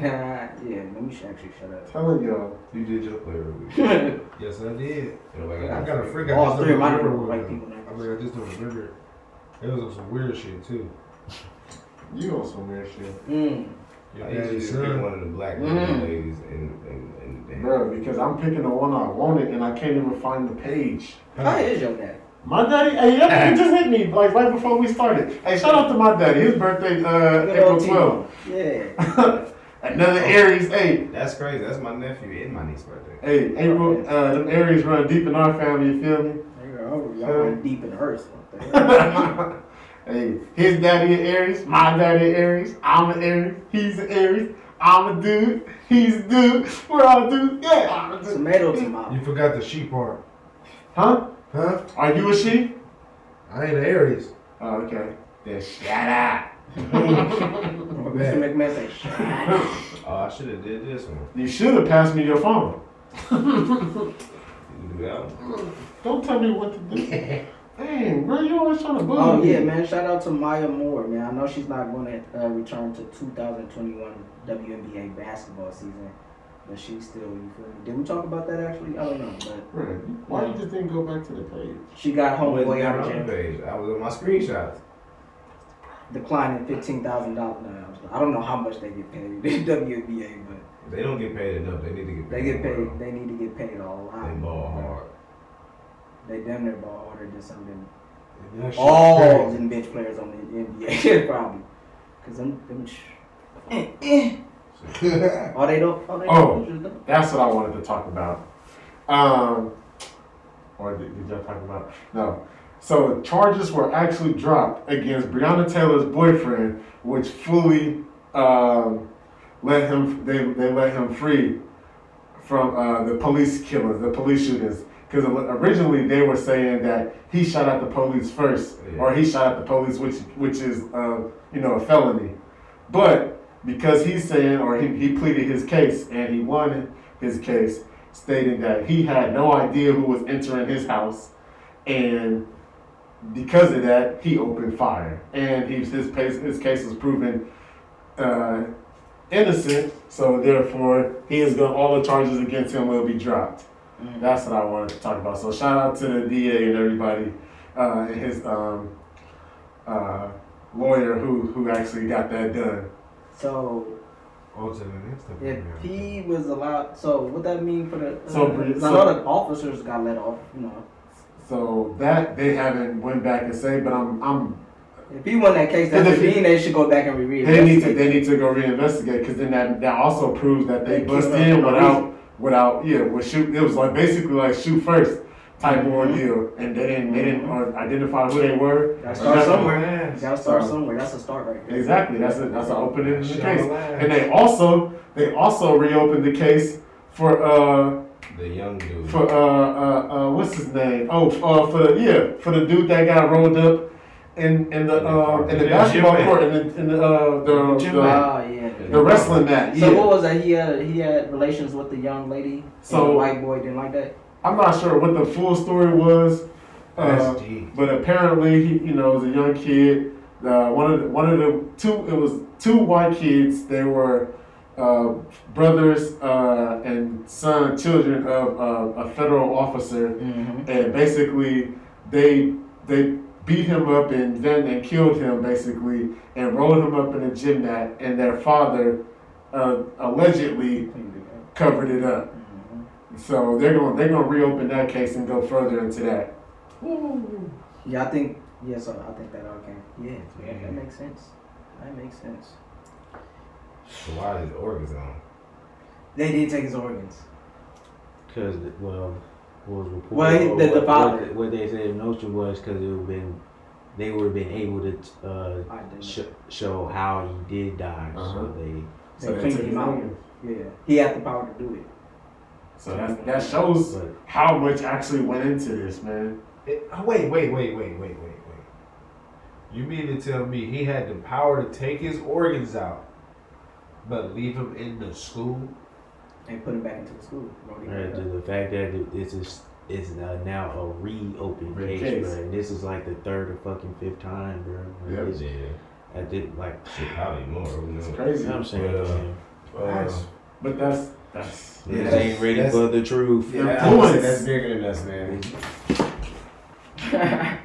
yeah. Let me actually shut up. Telling y'all. You did your player review. Yes, I did. Nobody I got got a freak. I All three of mine remember were white people names. I mean, I just don't remember. It was on some weird shit too. You on some weird shit. Mm. Your I usually just pick one of the black Mm. ladies and and and. and Bro, because I'm picking the one I wanted and I can't even find the page. How is your dad? My daddy, hey, that nigga just hit me like right before we started. Hey, shout out to my daddy. His birthday, uh, Good April 12th. Yeah. Another Aries. Hey, That's crazy. That's my nephew and my niece's birthday. hey, April. Uh, them Aries run deep in our family. You feel me? There you go. Y'all went deep in the earth. What the hell? hey, his daddy an Aries, my daddy an Aries, I'm an Aries, he's an Aries, I'm a dude, he's a dude, we're all dudes, yeah, I'm a dude. Tomato, tomato. You forgot the sheep part, Huh? Huh? Are you a she? I ain't an Aries. Oh, okay. Then shut up. Mr. McMahon say, "Shut up." Oh, I should have did this one. You should have passed me your phone. You do that. Don't tell me what to do. Dang, bro, you always trying to bully Oh me. yeah, man! Shout out to Maya Moore, man. I know she's not going to uh, return to 2021 WNBA basketball season, but she's still. You feel me? Did we talk about that actually? I don't know, but Bro, why you just didn't go back to the page? she got Wasn't homeboy that on the page. I was on my screenshots. declining fifteen thousand dollars. I don't know how much they get paid in WNBA, but They don't get paid enough. They need to get paid. they get more. paid. They need to get paid a lot. They ball hard. They damn near ball harder than some of them And that all crazy. them bench players on the NBA probably. Cause them, them sh- eh, eh. Oh, they don't. Oh, they Oh. don't. That's what I wanted to talk about. Um, or did, did y'all talk about? No. So charges were actually dropped against Breonna Taylor's boyfriend, which fully um, let him. They they let him free from uh, the police killings, the police shootings. Because originally they were saying that he shot at the police first, Yeah. or he shot at the police, which which is uh, you know a felony. But because he's saying, or he, he pleaded his case and he won his case, stating that he had no idea who was entering his house, and because of that, he opened fire, and he, his case his case was proven uh, innocent. So therefore, he is going all the charges against him will be dropped. Mm. That's what I wanted to talk about. So shout out to the DA and everybody, uh, and his um, uh, lawyer who who actually got that done. So Oh, to the next step. if he was allowed, so what that mean for the? Uh, so- I know the officers got let off. You know, So that they haven't went back and say, but I'm I'm if he won that case, that And would mean they should go back and reread. they need to they need to go reinvestigate because then that that also proves that they They bust in for no without without yeah with shoot it was like basically like shoot first type Mhm. ordeal and they didn't they didn't or identify who they were. Gotta start That's- somewhere. Gotta start somewhere. That's a start right there. Exactly. That's a that's an opening in the case. And they also they also reopened the case for uh The young dude. for uh uh, uh what's his name? Oh uh for the yeah for the dude that got rolled up in in the uh in the Yeah, basketball court in the in the uh the Gym the, Ah, yeah. the wrestling mat. So what was that? He had he had relations with the young lady. So- and the white boy didn't like that. I'm not sure what the full story was. Uh, but apparently he you know was a young kid. Uh, one of the, one of the two it was two white kids. They were uh, brothers uh, and son children of uh, a federal officer. Mm-hmm. and basically they they beat him up and then they killed him basically and rolled him up in a gym mat and their father uh, allegedly covered it up. So they're going they're going to reopen that case and go further into that. Yeah, I think yeah. So I think that all came. Yeah, yeah, that makes sense. That makes sense. So why is organs on? They did take his organs. Because, well, what was reported? Well, he- the- the what, father. What, what they said the notion was because it would been, they would have been able to uh, sh- show how he did die. Uh-huh. So they, They they cleaned took him his out. organs. Yeah, he had the power to do it. So that that shows but how much actually went into this, man. It- oh, wait, wait, wait, wait, wait, wait, wait. You mean to tell me he had the power to take his organs out, but leave him in the school? And put him back into the school. Bro, he uh, put the, the fact that it- it's just is uh, now a reopened Red case, case. bro. And this is like the third or fucking fifth time, bro. Like, Yep. Yeah. I did like, Shit, probably more. Who knows? It's you crazy. know what I'm saying? But, uh. Uh, But that's that's Niggas that's- ain't ready that's- for the truth. Yeah, I Influence. that's bigger than us, man.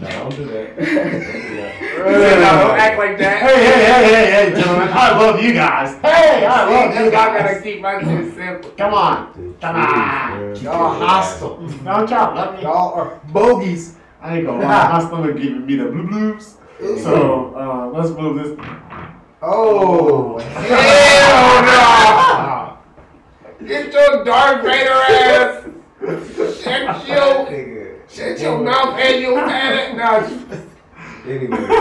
No, don't do that. Don't do that. no, don't act like that. Hey, hey, hey, hey, hey, gentlemen! I love you guys. Hey, I love you that's why I gotta guys. keep my shit simple. Come on, The come on. bro. Y'all hostile. Don't y'all let me. Y'all are bogeys. I ain't gonna lie, my stomach giving me the blue blues. So uh, let's move this. Oh, hell no! Get your Darth Vader ass! Shut your, shut your mouth and your head. No, Anyway, go ahead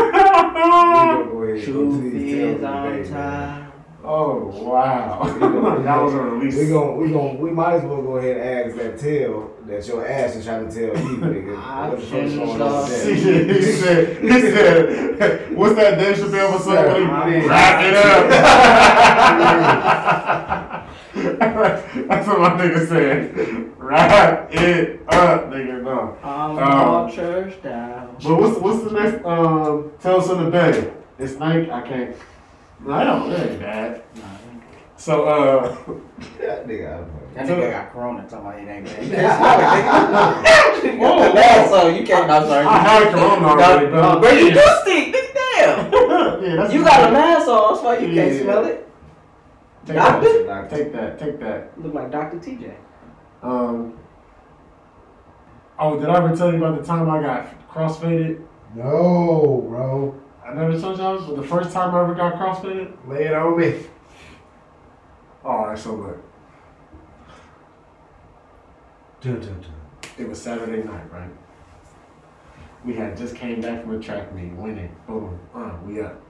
and go to Truth is on time. Oh wow, that was a release. We gon' we gon' we might as well go ahead and ask that tale that your ass is trying to tell you, nigga. What the fuck's going on with he said, he said, what's that Dave Chappelle episode when he wrap it up? That's what my nigga said. Wrap it up, nigga. No. I'm Um, all church down. But what's what's the next um Tales from the Bay? It's Nike. I can't. No, I don't. It ain't bad. So uh, That nigga, I don't know. That nigga got corona talking about it ain't bad. whoa, whoa. That's so you can't. I'm sorry. I had corona already, No, but you do stink. Nigga, damn. yeah, that's You got a mask on, that's why you can't smell it. Take Doctor? that. Take that. Take that. Look like Dr. TJ. Um. Oh, did I ever tell you about the time I got crossfaded? No, bro. I never told y'all, but the first time I ever got crossfaded. Lay it on me. All right, so look, Dun, dun, dun. it was Saturday night, right? We had just came back from a track meet, winning, boom, uh, we up.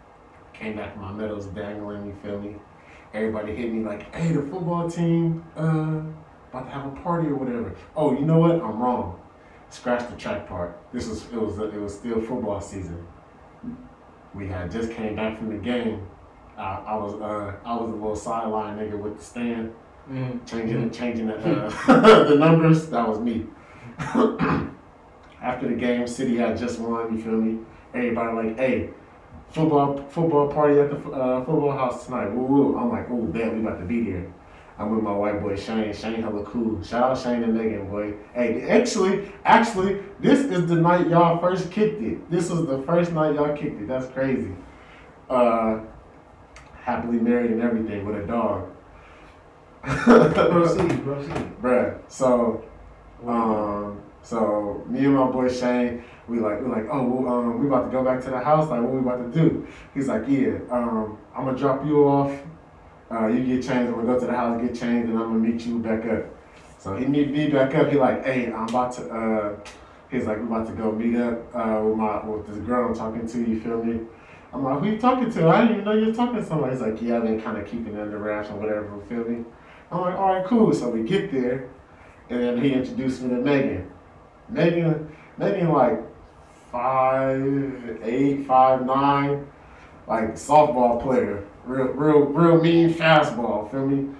Came back from my medals dangling, you feel me? Everybody hit me like, hey, the football team, uh, about to have a party or whatever. Oh, you know what? I'm wrong. Scratch the track part. This was it was it was still football season. We had just came back from the game. I, I was uh I was a little sideline nigga with the stand, changing changing the uh, the numbers. That was me. After the game, City had just won. You feel me? Everybody like, hey, football football party at the uh, football house tonight. Woo woo. I'm like, oh damn, we about to be there. I'm with my white boy Shane. Shane hella cool. Shout out Shane and Megan, boy. Hey, actually, actually, this is the night y'all first kicked it. This was the first night y'all kicked it. That's crazy. Uh, happily married and everything with a dog. Proceed, proceed. Bruh. So, um, so me and my boy Shane, we like, we're like, oh, well, um, we about to go back to the house. Like, what we about to do? He's like, yeah, um, I'm gonna drop you off. Uh, you get changed. I'm gonna go to the house, get changed, and I'm gonna meet you back up. So he meet me back up. He like, hey, I'm about to. Uh, he's like, we about to go meet up uh, with my with this girl I'm talking to. You feel me? I'm like, who you talking to? I didn't even know you were talking to somebody. He's like, yeah, I've been kind of keeping it under wraps or whatever. Feel me? I'm like, all right, cool. So we get there, and then he introduced me to Megan. Megan, Megan, like five eight, five nine, like softball player, real, real, real mean fastball. Feel me?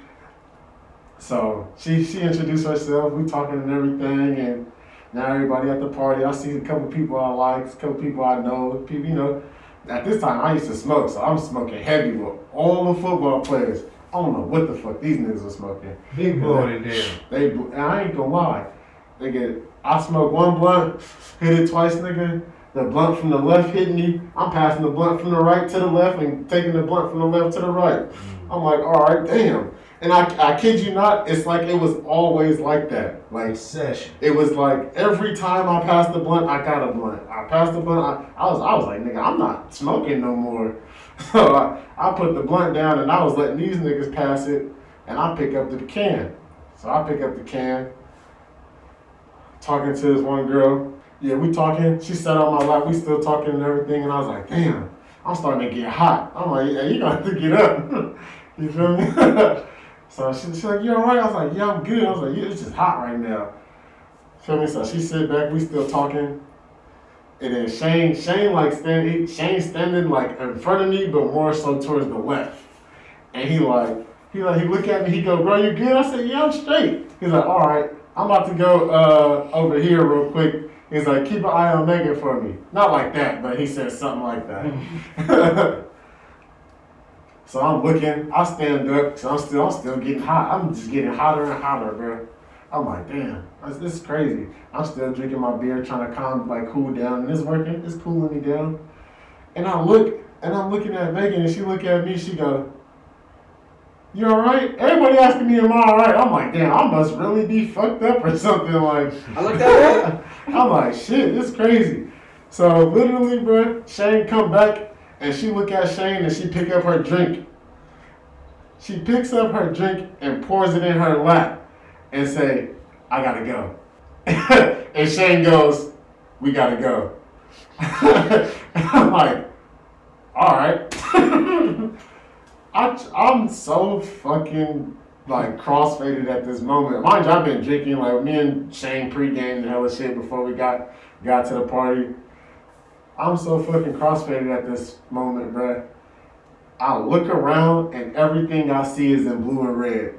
So she she introduced herself. We talking and everything, and now everybody at the party. I see a couple people I like, a couple people I know. People, you know. At this time, I used to smoke, so I'm smoking heavy with all the football players. I don't know what the fuck these niggas are smoking. Big blowing it down. They, I ain't gonna lie, nigga. I smoke one blunt, hit it twice, nigga. The blunt from the left hit me. I'm passing the blunt from the right to the left and taking the blunt from the left to the right. Mm. I'm like, all right, damn. And I, I kid you not, it's like it was always like that. Like Session. it was like every time I passed the blunt, I got a blunt. I passed the blunt. I, I was I was like, nigga, I'm not smoking no more. So I, I put the blunt down and I was letting these niggas pass it, and I pick up the can. So I pick up the can, talking to this one girl. Yeah, we talking. She sat on my lap. We still talking and everything. And I was like, damn, I'm starting to get hot. I'm like, yeah, you have to get up. you feel me? so she, she's like, you all right? I was like, yeah, I'm good. I was like, yeah, it's just hot right now. Feel me? So she sit back. We still talking. And then Shane, Shane like standing, Shane standing like in front of me, but more so towards the left. And he like, he like, he look at me. He go, bro, you good? I said, yeah, I'm straight. He's like, all right. I'm about to go uh, over here real quick. He's like, keep an eye on Megan for me. Not like that, but he said something like that. so I'm looking. I stand up. So I'm still, I'm still getting hot. I'm just getting hotter and hotter, bro. I'm like, damn, this, is crazy. I'm still drinking my beer, trying to calm, like, cool down, and it's working. It's cooling me down. And I look, and I'm looking at Megan, and she look at me. She go, "You all right?" Everybody asking me, "Am I all right?" I'm like, damn, I must really be fucked up or something. Like, I looked at her. I'm like, shit, this crazy. So literally, bro, Shane come back and she look at Shane and she pick up her drink. She picks up her drink and pours it in her lap and say, I gotta go. and Shane goes, we gotta go. I'm like, all right. I, I'm so fucking like crossfaded at this moment. Mind you, I've been drinking like me and Shane pregame and hella shit before we got got to the party. I'm so fucking crossfaded at this moment, bruh. I look around and everything I see is in blue and red.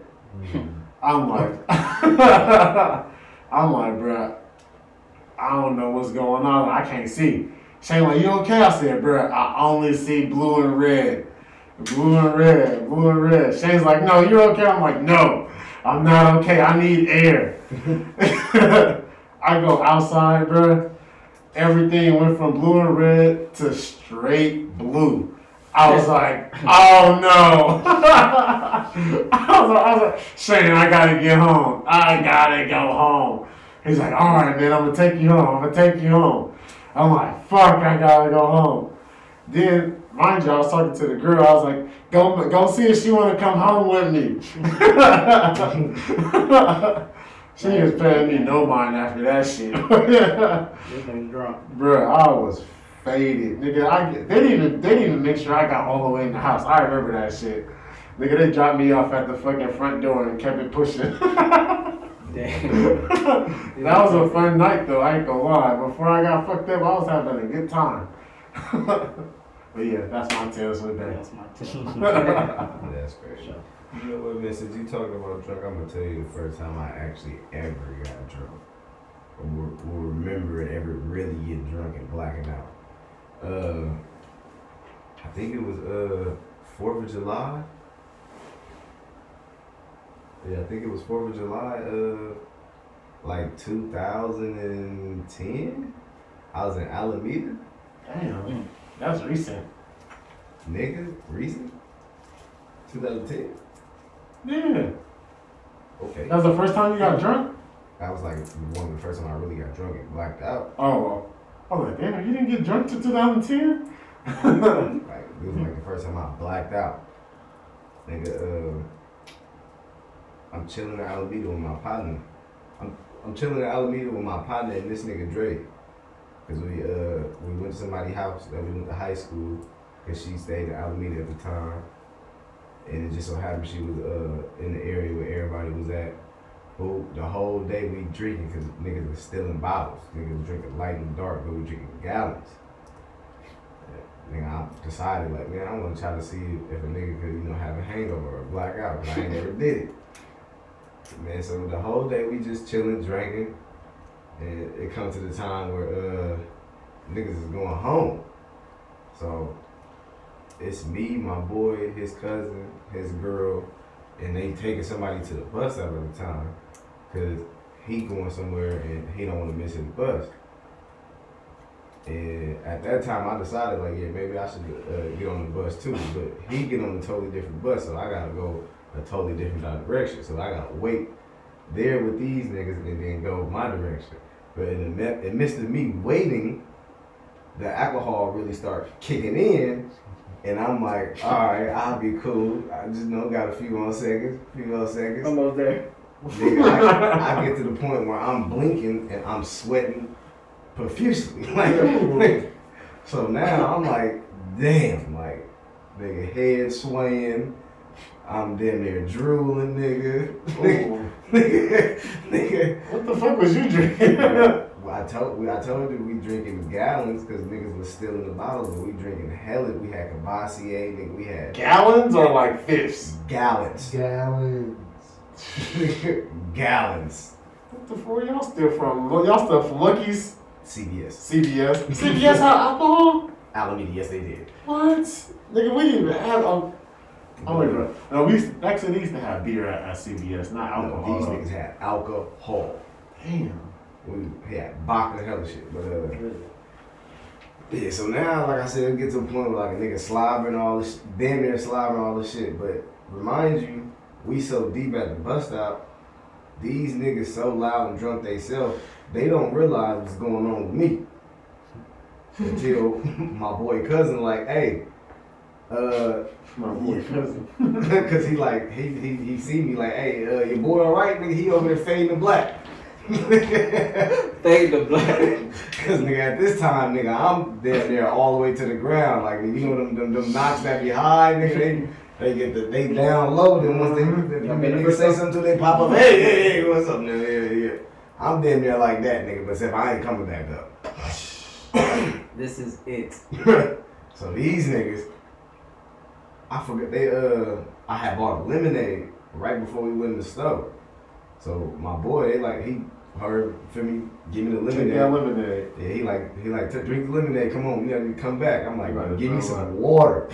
Hmm. I'm like, I'm like, bruh, I don't know what's going on. I can't see. Shane like, you okay? I said, bruh, I only see blue and red. Blue and red, blue and red. Shane's like, no, you're okay. I'm like, no, I'm not okay. I need air. I go outside, bruh. Everything went from blue and red to straight blue. I was like, oh no. I, was like, I was like, Shane, I gotta get home. I gotta go home. He's like, all right, man, I'm gonna take you home. I'm gonna take you home. I'm like, fuck, I gotta go home. Then, mind you, I was talking to the girl. I was like, go, go see if she wanna come home with me. she was paying me no mind after that shit. Drunk. Bruh, I was faded. Nigga, I they didn't even they didn't even make sure I got all the way in the house. I remember that shit. Nigga, they dropped me off at the fucking front door and kept it pushing. Damn. that was a fun night though, I ain't gonna lie. Before I got fucked up, I was having a good time. But yeah, that's my tales for the day. That's my tip. That's crazy. You know what, man? Since you talking about drunk, I'm gonna tell you the first time I actually ever got drunk, or will, will remember it ever really getting drunk and blacking out. Uh, I think it was uh Fourth of July. Yeah, I think it was Fourth of July. Uh, like 2010. I was in Alameda, Damn, that's recent. nigga. Recent. 2010. Yeah. Okay. That was the first time you got drunk? That was like one of the first time I really got drunk and blacked out. Oh, well. I was like, damn, you didn't get drunk till 2010? Like it was like the first time I blacked out. Nigga, uh, I'm chilling in Alameda with my partner. I'm I'm chilling in Alameda with my partner and this nigga Dre. Cause we uh we went to somebody's house that we went to high school, cause she stayed in Alameda at the time, and it just so happened she was uh in the area where everybody was at. But the whole day we drinking, cause niggas was stealing bottles. Niggas was drinking light and dark, but we drinking gallons. And I decided like, man, I want to try to see if a nigga could, you know, have a hangover or black out. But I ain't never did it. Man, so the whole day we just chilling, drinking, and it comes to the time where uh niggas is going home. So it's me, my boy, his cousin, his girl, and they taking somebody to the bus stop at the time, cause he going somewhere and he don't want to miss his bus. And at that time, I decided like, yeah, maybe I should uh, get on the bus too. But he get on a totally different bus, so I gotta go a totally different direction. So I gotta wait there with these niggas and then go my direction. But in the midst of me waiting, the alcohol really starts kicking in, and I'm like, all right, I'll be cool. I just know got a few more seconds, few more seconds. Almost there. Nigga, I, I get to the point where I'm blinking and I'm sweating profusely. Like, so now I'm like, damn, like, nigga, head swaying. I'm damn near drooling, nigga. Oh. Nigga, nigga, nigga. What the fuck was you drinking? Well, I told I told you we drinking gallons because niggas was stealing the bottles, but we drinking hella. We had Courvoisier, nigga. We had Gallons or like fifths? gallons. Gallons. gallons. What the fuck y'all still from? Y'all still from Lucky's? CVS. CVS. CVS had alcohol? Alameda, yes they did. What? Nigga, we didn't even have. Um, oh my god. No, we used, actually they used to have beer at, at CVS, not No, alcohol. these niggas had alcohol. Damn. We had vodka and hella shit. But uh Yeah, so now like I said, it gets to a point where like a nigga slobbering all this damn near slobbering all this shit. But remind you, we so deep at the bus stop, these niggas so loud and drunk they self, they don't realize what's going on with me. Until my boy cousin like, hey, uh My boy cousin. Cause he like he he he see me like, hey, uh, your boy all right, nigga. He over there fading the black. Fade the black. Cause nigga, at this time, nigga, I'm there there all the way to the ground. Like you know them them, them knocks that be high, nigga. They they get the they down low. Then once they they, Y'all they, been niggas say something till they pop up. Hey hey hey, what's up, nigga? Yeah yeah. I'm damn near like that, nigga. But if I ain't coming back up. This is it. so these niggas, I forget they uh I had bought a lemonade right before we went in the store. So my boy, they like he heard feel me, give me the lemonade. lemonade. Yeah, he like he like "T- drink the lemonade. Come on, gotta come back. I'm like, Right, give me some right. water.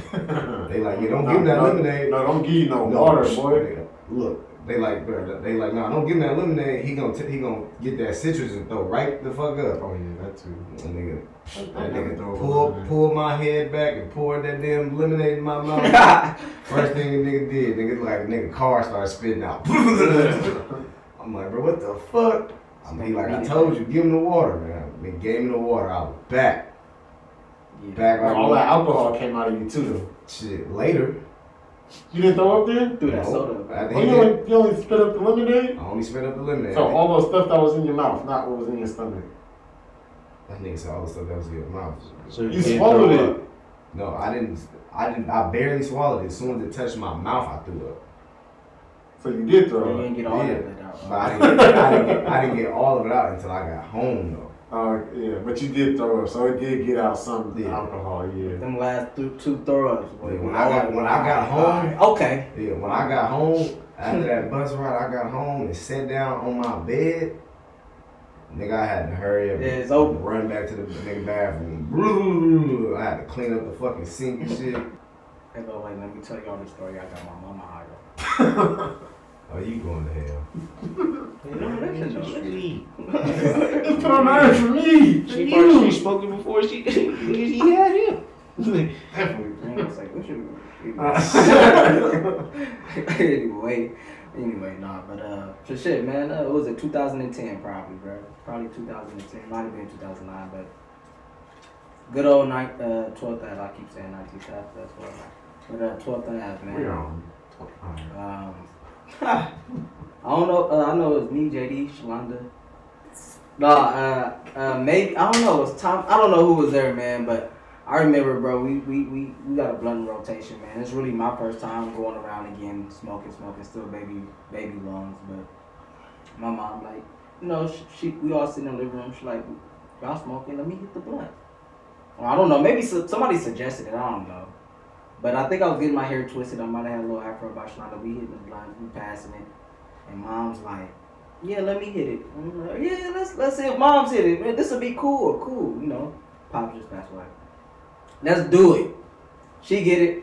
They like, yeah, don't give me that no, lemonade. No, don't give you no, water, boy. Look, they like, bro, they like, nah, don't give him that lemonade. He gonna t- he gonna get that citrus and throw right the fuck up. Oh yeah, that too. That nigga, that nigga throw pull pulled my head back and poured that damn lemonade in my mouth. First thing the nigga did, nigga like nigga car started spitting out. I'm like, bro, what the fuck? I mean, like, I told you, give him the water, man. They gave me the water. I was back, back like All that alcohol came out of you too, though. shit. Later, You didn't throw up there? Threw that No. soda. I Oh, you, only, you only spit up the lemonade? I only spit up the lemonade. So all the stuff that was in your mouth, not what was in your stomach. that nigga said all the stuff that was in your mouth. So You can't swallowed it. up. No, I didn't. I didn't. I barely swallowed it. As soon as it touched my mouth, I threw up. So you did You throw up. didn't get all Yeah. of it out. But I didn't, get, I, didn't get, I didn't get all of it out until I got home, though. Uh, yeah, but you did throw up, so it did get out some Yeah. alcohol, yeah. Them last th- two throw ups. boy. Yeah, when I got- when I got home- Okay. Yeah, when I got home, after that bus ride, I got home and sat down on my bed. Nigga, I had to hurry up Yeah, and it's over. run back to the nigga bathroom. I had to clean up the fucking sink and shit. Hey, but wait, let me tell y'all the story. I got my mama high. Oh, you going to hell. You know, that shit is. It's put on for me. She first she spoken before she she had him. Definitely. Man, it's like, what you? Uh, anyway, anyway, nah, but uh, for shit, man, uh, what was it 2010 probably, bro? Probably 2010, might have been 2009, but good old night, uh, 12th Ave. I keep saying 19th Ave, that's what. But uh, 12th Ave, man. We're on. Um, I don't know. Uh, I know it was me, JD, Shalonda. Nah, uh, uh, maybe I don't know. It was Tom. I don't know who was there, man. But I remember, bro. We we, we, we got a blunt rotation, man. It's really my first time going around again, smoking, smoking. Still baby baby lungs, but my mom like, you know, she, she we all sitting in the living room. She like, y'all smoking? Let me hit the blunt. Well, I don't know. Maybe somebody suggested it. I don't know. But I think I was getting my hair twisted. I might have had a little afro by Shalonda. We hitting the blunt, we passing it. And mom's like, yeah, let me hit it. I'm like, yeah, let's let's see if mom's hit it. Man, this will be cool, cool, you know. Pop just passed away. Let's do it. She get it.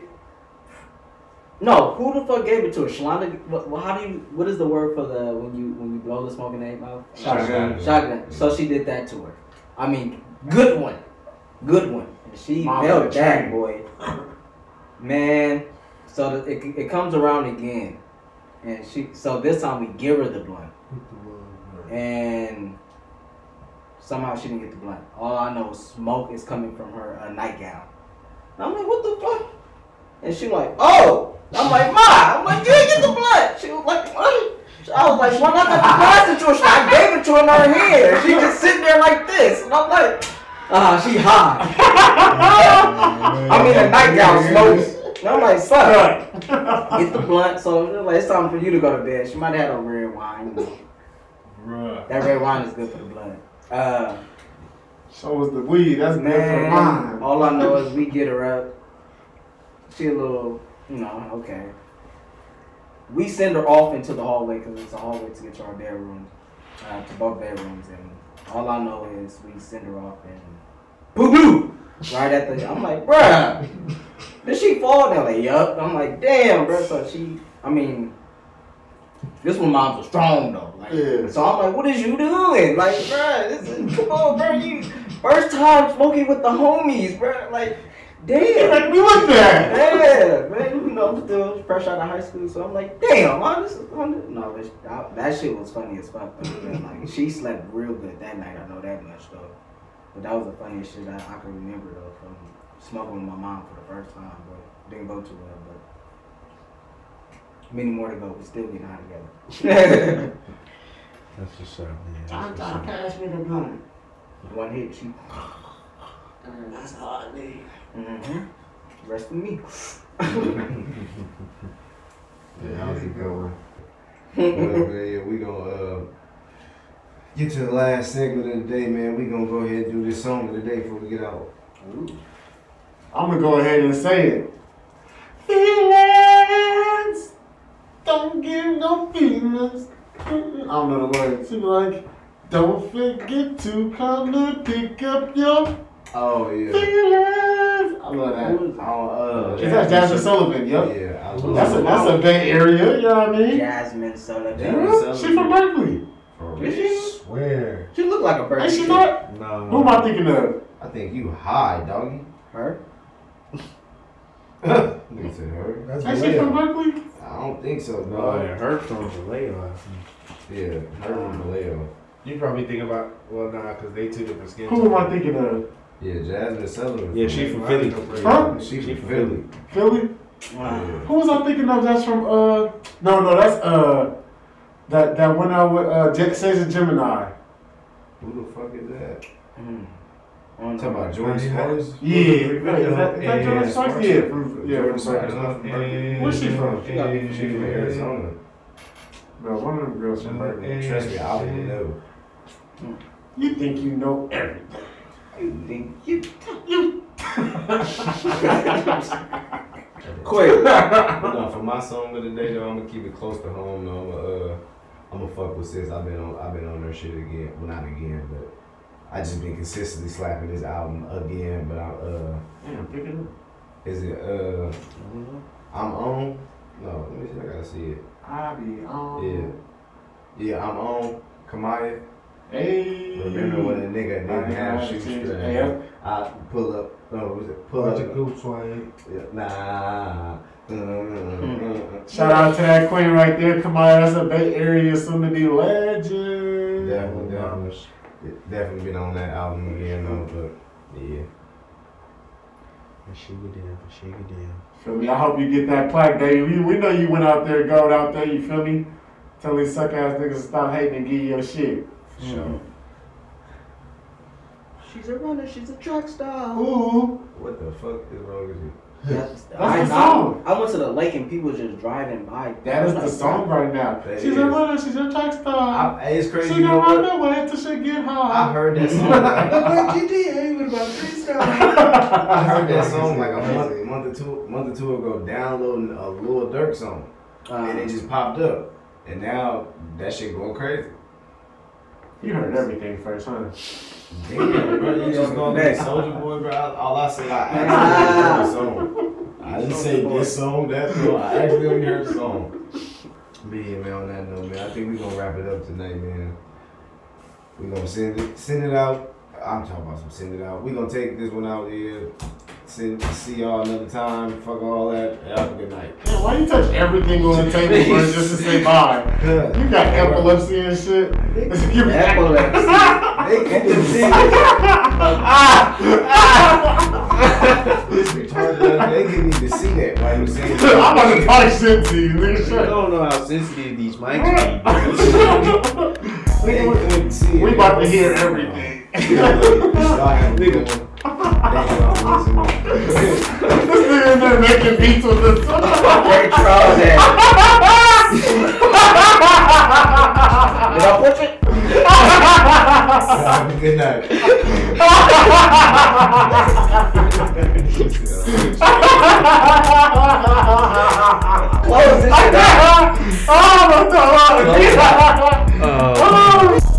No, who the fuck gave it to her? Shalonda. What, what- how do you? What is the word for the when you when you blow the smoke in their mouth? Shotgun. Shotgun. So she did that to her. I mean, good one, good one. And she Mom felt that boy. Man, so the, it it comes around again, and she so this time we give her the blunt, and somehow she didn't get the blunt. All I know is smoke is coming from her a nightgown. And I'm like, what the fuck? And she like, oh. I'm like, ma. I'm like, you didn't get the blunt. She was like, what? I was like, why not the pass it to her? I gave it to her in her hand. She just sitting there like this. And I'm like, ah, she high. I'm in a nightgown smoke. And I'm like, son, get the blunt. So like, it's time for you to go to bed. She might have had a red wine. Bruh. That red wine is good for the blood. Uh, So was the weed. That's good for man, mine. all I know is we get her up. She a little, you know, okay. We send her off into the hallway because it's a hallway to get to our bedroom. uh, to both bedrooms, and all I know is we send her off and boo boo right at the. I'm like, bruh, did she fall? They're like, yup. I'm like, damn, bruh. So she, I mean, this one moms was strong though. Like, Yeah. So I'm like, what is you doing? Like, bruh, this is come on, bruh. You first time smoking with the homies, bruh. Like, damn. Like we looked at. Yeah, man, you know, I'm still fresh out of high school, so I'm like, damn, man, this is on No, this, that, that shit was funny as fuck. Though, man. Like, she slept real good that night. I know that much though. But that was the funniest shit I, I can remember though from smoking with my mom for the first time. But didn't go too well. But many more to go. We still getting out together. That's what's up, man. John, That's John, what's up. pass me the gun. One hit, she. That's all I need. Mm-hmm. Rest of me. Yeah, how's it going? well, man, yeah, we gonna uh, get to the last segment of the day, man. We gonna go ahead and do this song of the day before we get out. I'm gonna go ahead and say it. Feelings, don't give no feelings. I don't know the words. She be like, don't forget to come to pick up your Oh yeah. feelings. I love that. Oh, uh, Is that Jazmine Sullivan? Yep. Yeah, I love That's a that's a Bay Area. You know what I mean? Jazmine Sullivan. Jazmine She from Berkeley. For Is real. she? Swear. She look like a bird. Is she not? No. Who am I thinking of? I think you high, doggy. Her? Nigga said her. That's Ain't she from Berkeley? I don't think so, Oh, dog. yeah, her from Vallejo. I. Yeah, her from Vallejo. You probably think about well, nah, because they two different skin. Who am I thinking of? Yeah, Jazmine Sullivan. Yeah, she from Philly. Huh? She She from from Philly. Philly? Wow. Yeah. Who was I thinking of? That's from uh no no that's uh that that went out with uh J- Cesar Gemini. Who the fuck is that? Mm. On Talking about George Bernie Sparks? Harris? Yeah, is that, is that Yeah, George Sparks? Sparks. Yeah, from yeah George from Sparks. Berkeley. Where's she from? She from Arizona. No, one of them girls from Berkeley. Trust me, I wouldn't know. You think you know everything? You think you You. quick? No, for my song of the day, though, I'm gonna keep it close to home. Though, I'm gonna, uh, I'm gonna fuck with sis. I've been on, I've been on her shit again. Well, not again, but I just been consistently slapping this album again. But I, uh, Damn, pick it up. is it, uh, I'm on? No, let me see. I gotta see it. I be on. Yeah, yeah, I'm on. Kamaiyah. Hey. Remember when a nigga didn't have shoes Hey, strap? I pull up. No, what was it pull Bunch up? of goop swing. Yeah, Nah. Shout out to that queen right there. Come on, that's a Bay Area soon to be legend. Definitely, definitely. Definitely been on that album again though, but yeah. Shake it down, shake it down. Feel me? I hope you get that plaque, baby. We, we know you went out there, gold out there. You feel me? Tell these suck ass niggas to stop hating and give you your shit. Sure. Mm-hmm. She's a runner. She's a track star. Ooh, What the fuck is wrong with you? That's, the I, song. I, I went to the lake and people just driving by. that is the like, song right now. That she's is. a runner. She's a track star. I, it's crazy. She You know gonna what? run away till she get I heard that song. Like GTA with my freestyle. I heard that song like a month, month or two, month or two ago, downloading a Lil Durk song, and it uh-huh. just popped up, and now that shit going crazy. You heard everything first, huh? Damn, bro, you just gonna be Soulja Boy, bro. All I said, I actually heard the song. I didn't say this song, that song. I actually only heard the song. But yeah, man, on that note, man, I think we gonna wrap it up tonight, man. we gonna send it, send it out. I'm talking about some send it out. we gonna take this one out here. Send, see y'all another time. Fuck all that. Have a good night. Man, why you touch everything on the table bro, just to say bye? You got epilepsy and shit. Give me Epilepsy. They can see This retarded. They didn't even see that while you saying it. I'm about to talk shit to you, nigga. You Shut up. don't know how sensitive these mics be. They couldn't see it. We about to hear everything. Y'all have a good one. Thank y'all for listening. this nigga in there making beats with this. Very proud of that. Did I push it? Have a good night. Close this shit out. oh, my God.